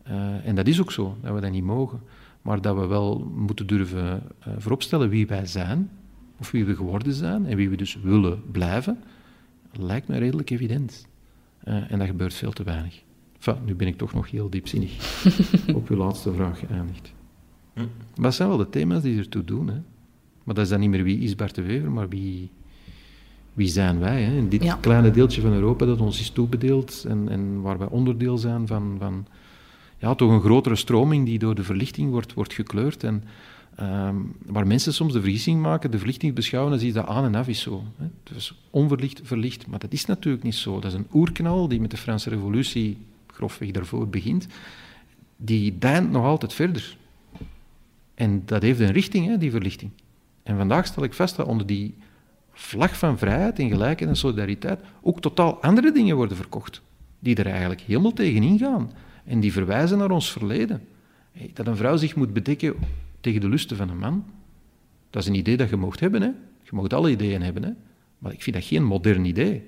Uh, en dat is ook zo, dat we dat niet mogen maar dat we wel moeten durven vooropstellen wie wij zijn, of wie we geworden zijn en wie we dus willen blijven, lijkt me redelijk evident. En dat gebeurt veel te weinig. Enfin, nu ben ik toch nog heel diepzinnig op uw laatste vraag geëindigd. Hm. Maar dat zijn wel de thema's die ertoe doen. Hè. Maar dat is dan niet meer wie is Bart de Wever, maar wie, wie zijn wij? Hè? In dit ja. kleine deeltje van Europa dat ons is toebedeeld en, en waar wij onderdeel zijn van, van ja, toch een grotere stroming die door de verlichting wordt, wordt gekleurd. En um, waar mensen soms de vergissing maken, de verlichting beschouwen als iets dat aan en af is zo. Hè. Dus onverlicht, verlicht. Maar dat is natuurlijk niet zo. Dat is een oerknal die met de Franse revolutie grofweg daarvoor begint. Die deint nog altijd verder. En dat heeft een richting, hè, die verlichting. En vandaag stel ik vast dat onder die vlag van vrijheid en gelijkheid en solidariteit ook totaal andere dingen worden verkocht. Die er eigenlijk helemaal tegenin gaan. En die verwijzen naar ons verleden. Dat een vrouw zich moet bedekken tegen de lusten van een man, dat is een idee dat je mocht hebben. Hè? Je mag alle ideeën hebben. Hè? Maar ik vind dat geen modern idee.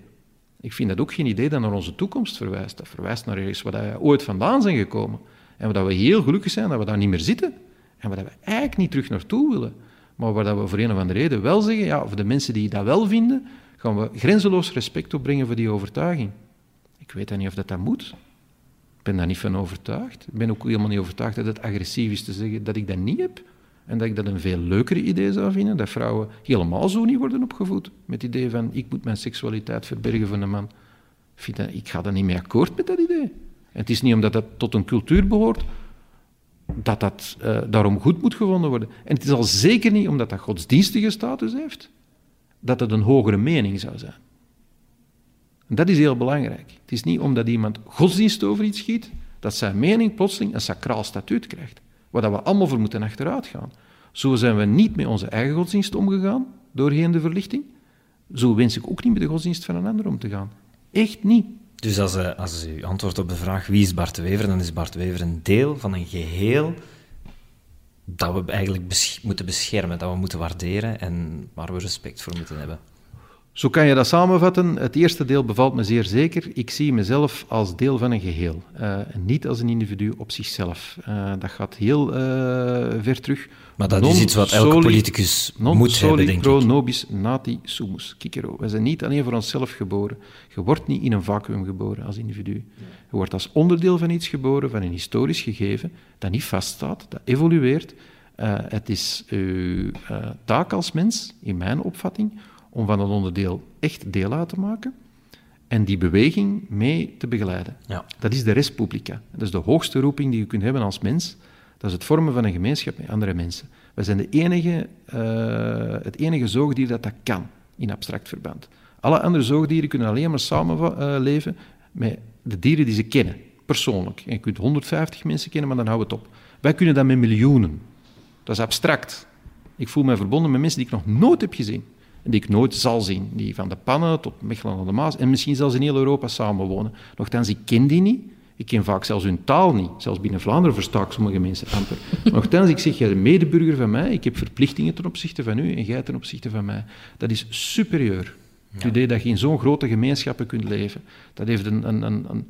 Ik vind dat ook geen idee dat naar onze toekomst verwijst. Dat verwijst naar iets waar we ooit vandaan zijn gekomen. En waar we heel gelukkig zijn dat we daar niet meer zitten. En waar we eigenlijk niet terug naartoe willen. Maar waar we voor een of andere reden wel zeggen, ja, voor de mensen die dat wel vinden, gaan we grenzeloos respect opbrengen voor die overtuiging. Ik weet dan niet of dat, dat moet ben daar niet van overtuigd. Ik ben ook helemaal niet overtuigd dat het agressief is te zeggen dat ik dat niet heb. En dat ik dat een veel leuker idee zou vinden, dat vrouwen helemaal zo niet worden opgevoed. Met het idee van, ik moet mijn seksualiteit verbergen van een man. Ik, dat, ik ga daar niet mee akkoord met dat idee. En het is niet omdat dat tot een cultuur behoort, dat dat uh, daarom goed moet gevonden worden. En het is al zeker niet omdat dat godsdienstige status heeft, dat het een hogere mening zou zijn. En dat is heel belangrijk. Het is niet omdat iemand godsdienst over iets schiet, dat zijn mening plotseling een sacraal statuut krijgt, waar we allemaal voor moeten achteruit gaan. Zo zijn we niet met onze eigen godsdienst omgegaan, doorheen de verlichting. Zo wens ik ook niet met de godsdienst van een ander om te gaan. Echt niet. Dus als, uh, als u antwoordt op de vraag wie is Bart Wever, dan is Bart Wever een deel van een geheel dat we eigenlijk moeten beschermen, dat we moeten waarderen en waar we respect voor moeten hebben. Zo kan je dat samenvatten. Het eerste deel bevalt me zeer zeker. Ik zie mezelf als deel van een geheel, uh, niet als een individu op zichzelf. Uh, dat gaat heel uh, ver terug. Maar dat non is iets wat elke politicus moet hebben, denk pro nobis nati sumus. Kikero. We zijn niet alleen voor onszelf geboren. Je wordt niet in een vacuüm geboren als individu. Je wordt als onderdeel van iets geboren, van een historisch gegeven, dat niet vaststaat, dat evolueert. het is uw taak als mens, in mijn opvatting, om van dat onderdeel echt deel uit te maken en die beweging mee te begeleiden. Ja. Dat is de res publica. Dat is de hoogste roeping die je kunt hebben als mens. Dat is het vormen van een gemeenschap met andere mensen. Wij zijn de enige, uh, het enige zoogdier dat dat kan in abstract verband. Alle andere zoogdieren kunnen alleen maar samenleven uh, met de dieren die ze kennen, persoonlijk. En je kunt 150 mensen kennen, maar dan houden we het op. Wij kunnen dat met miljoenen. Dat is abstract. Ik voel mij verbonden met mensen die ik nog nooit heb gezien die ik nooit zal zien. Die van de Pannen tot Mechelen aan de Maas en misschien zelfs in heel Europa samenwonen. Nochtans, ik ken die niet. Ik ken vaak zelfs hun taal niet. Zelfs binnen Vlaanderen versta ik sommige mensen amper. Nochtans, ik zeg, jij bent medeburger van mij, ik heb verplichtingen ten opzichte van u en jij ten opzichte van mij. Dat is superieur. Het idee dat je in zo'n grote gemeenschappen kunt leven, dat heeft een, een, een, een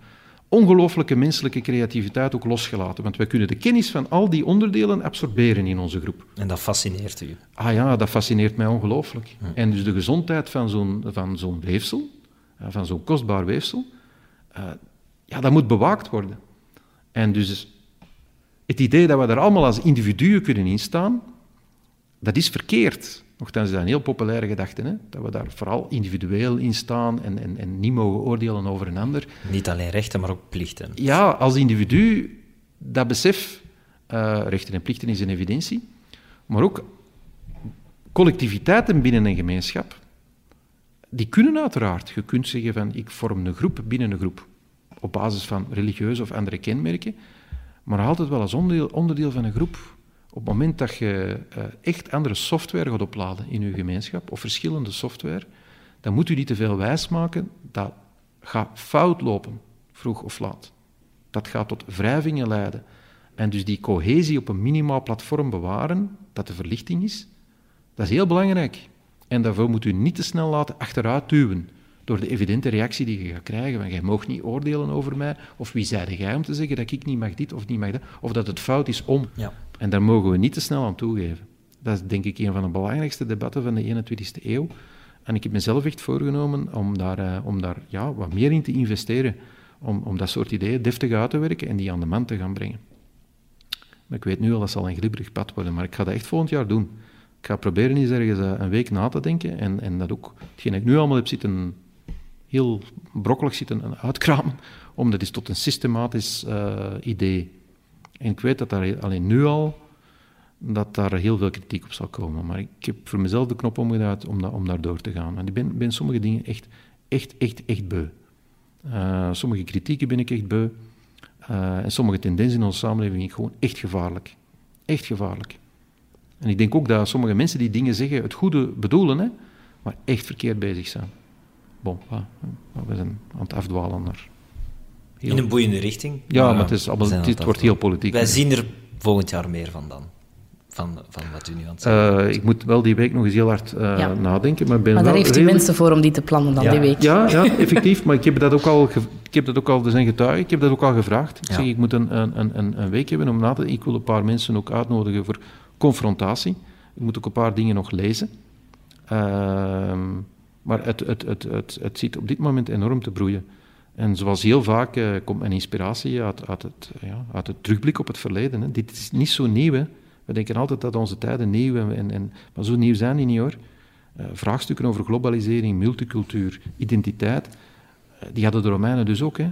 ongelooflijke menselijke creativiteit ook losgelaten. Want wij kunnen de kennis van al die onderdelen absorberen in onze groep. En dat fascineert u? Ah ja, dat fascineert mij ongelooflijk. En dus de gezondheid van zo'n, van zo'n weefsel, eh, van zo'n kostbaar weefsel, uh, ja, dat moet bewaakt worden. En dus het idee dat we daar allemaal als individuen kunnen instaan, dat is verkeerd. Nochtans is dat een heel populaire gedachte, hè? dat we daar vooral individueel in staan en, en, en niet mogen oordelen over een ander. Niet alleen rechten, maar ook plichten. Ja, als individu, dat besef, uh, rechten en plichten is een evidentie, maar ook collectiviteiten binnen een gemeenschap, die kunnen uiteraard. Je kunt zeggen van, ik vorm een groep binnen een groep, op basis van religieuze of andere kenmerken, maar altijd wel als onderdeel, onderdeel van een groep op het moment dat je uh, echt andere software gaat opladen in je gemeenschap, of verschillende software, dan moet u niet te veel wijsmaken. Dat gaat fout lopen, vroeg of laat. Dat gaat tot wrijvingen leiden. En dus die cohesie op een minimaal platform bewaren, dat de verlichting is, dat is heel belangrijk. En daarvoor moet u niet te snel laten achteruit duwen door de evidente reactie die je gaat krijgen. Want jij mag niet oordelen over mij, of wie zei jij om te zeggen dat ik niet mag dit of niet mag dat, of dat het fout is om. Ja. En daar mogen we niet te snel aan toegeven. Dat is denk ik een van de belangrijkste debatten van de 21ste eeuw. En ik heb mezelf echt voorgenomen om daar, uh, om daar ja, wat meer in te investeren, om, om dat soort ideeën deftig uit te werken en die aan de man te gaan brengen. Maar ik weet nu al, dat zal een glibberig pad worden, maar ik ga dat echt volgend jaar doen. Ik ga proberen eens ergens uh, een week na te denken en, en dat ook, hetgeen ik nu allemaal heb zitten heel brokkelig zitten uitkramen, om dat is tot een systematisch uh, idee. En ik weet dat daar alleen nu al dat daar heel veel kritiek op zal komen. Maar ik heb voor mezelf de knop omgedraaid om, om daar door te gaan. En ik ben, ben sommige dingen echt, echt, echt, echt beu. Uh, sommige kritieken ben ik echt beu. Uh, en sommige tendensen in onze samenleving gewoon echt gevaarlijk. Echt gevaarlijk. En ik denk ook dat sommige mensen die dingen zeggen het goede bedoelen, hè, maar echt verkeerd bezig zijn bon, we zijn aan het afdwalen naar... Heel... In een boeiende richting. Ja, maar het, is allemaal, het, wordt heel politiek. Wij zien er volgend jaar meer van dan. Van, van wat u nu aan het zeggen uh, Ik moet wel die week nog eens heel hard uh, ja. nadenken. Maar, ben maar daar wel heeft u redelijk... mensen voor om die te plannen dan ja. die week. Ja, ja, effectief. Maar ik heb dat ook al, ik heb dat ook al er zijn getuigen, ik heb dat ook al gevraagd. Ik ja. zeg, ik moet een, een, een, een week hebben om na te Ik wil een paar mensen ook uitnodigen voor confrontatie. Ik moet ook een paar dingen nog lezen. Uh, maar het, het, het, het, het zit op dit moment enorm te broeien. En zoals heel vaak uh, komt mijn inspiratie uit, uit, het, ja, uit het terugblik op het verleden. Hè. Dit is niet zo nieuw. Hè. We denken altijd dat onze tijden nieuw zijn, en, en, maar zo nieuw zijn die niet hoor. Uh, vraagstukken over globalisering, multicultuur, identiteit, uh, die hadden de Romeinen dus ook. Hè.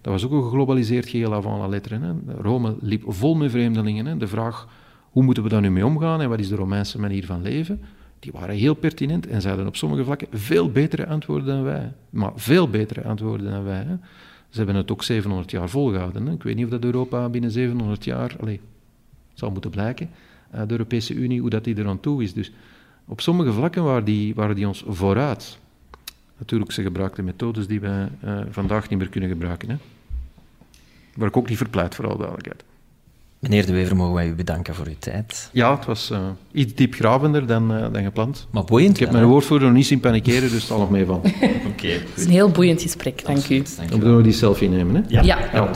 Dat was ook een geglobaliseerd geheel avant la lettre. Hè. Rome liep vol met vreemdelingen. Hè. De vraag, hoe moeten we daar nu mee omgaan en wat is de Romeinse manier van leven? Die waren heel pertinent en ze hadden op sommige vlakken veel betere antwoorden dan wij. Maar veel betere antwoorden dan wij. Hè. Ze hebben het ook 700 jaar volgehouden. Ik weet niet of dat Europa binnen 700 jaar, allez, zal moeten blijken, uh, de Europese Unie, hoe dat die er aan toe is. Dus op sommige vlakken waren die, die ons vooruit. Natuurlijk, ze gebruikten methodes die wij uh, vandaag niet meer kunnen gebruiken. Hè. Waar ik ook niet verpleit, voor alle duidelijkheid. Meneer De Wever, mogen wij u bedanken voor uw tijd. Ja, het was uh, iets diepgravender dan, uh, dan gepland. Maar boeiend. Ik heb mijn woordvoerder nog niet zien panikeren, dus het zal nog meevallen. Oké. Okay. Het is een heel boeiend gesprek, dank u. Dan moeten we die selfie nemen, hè? ja. ja. ja.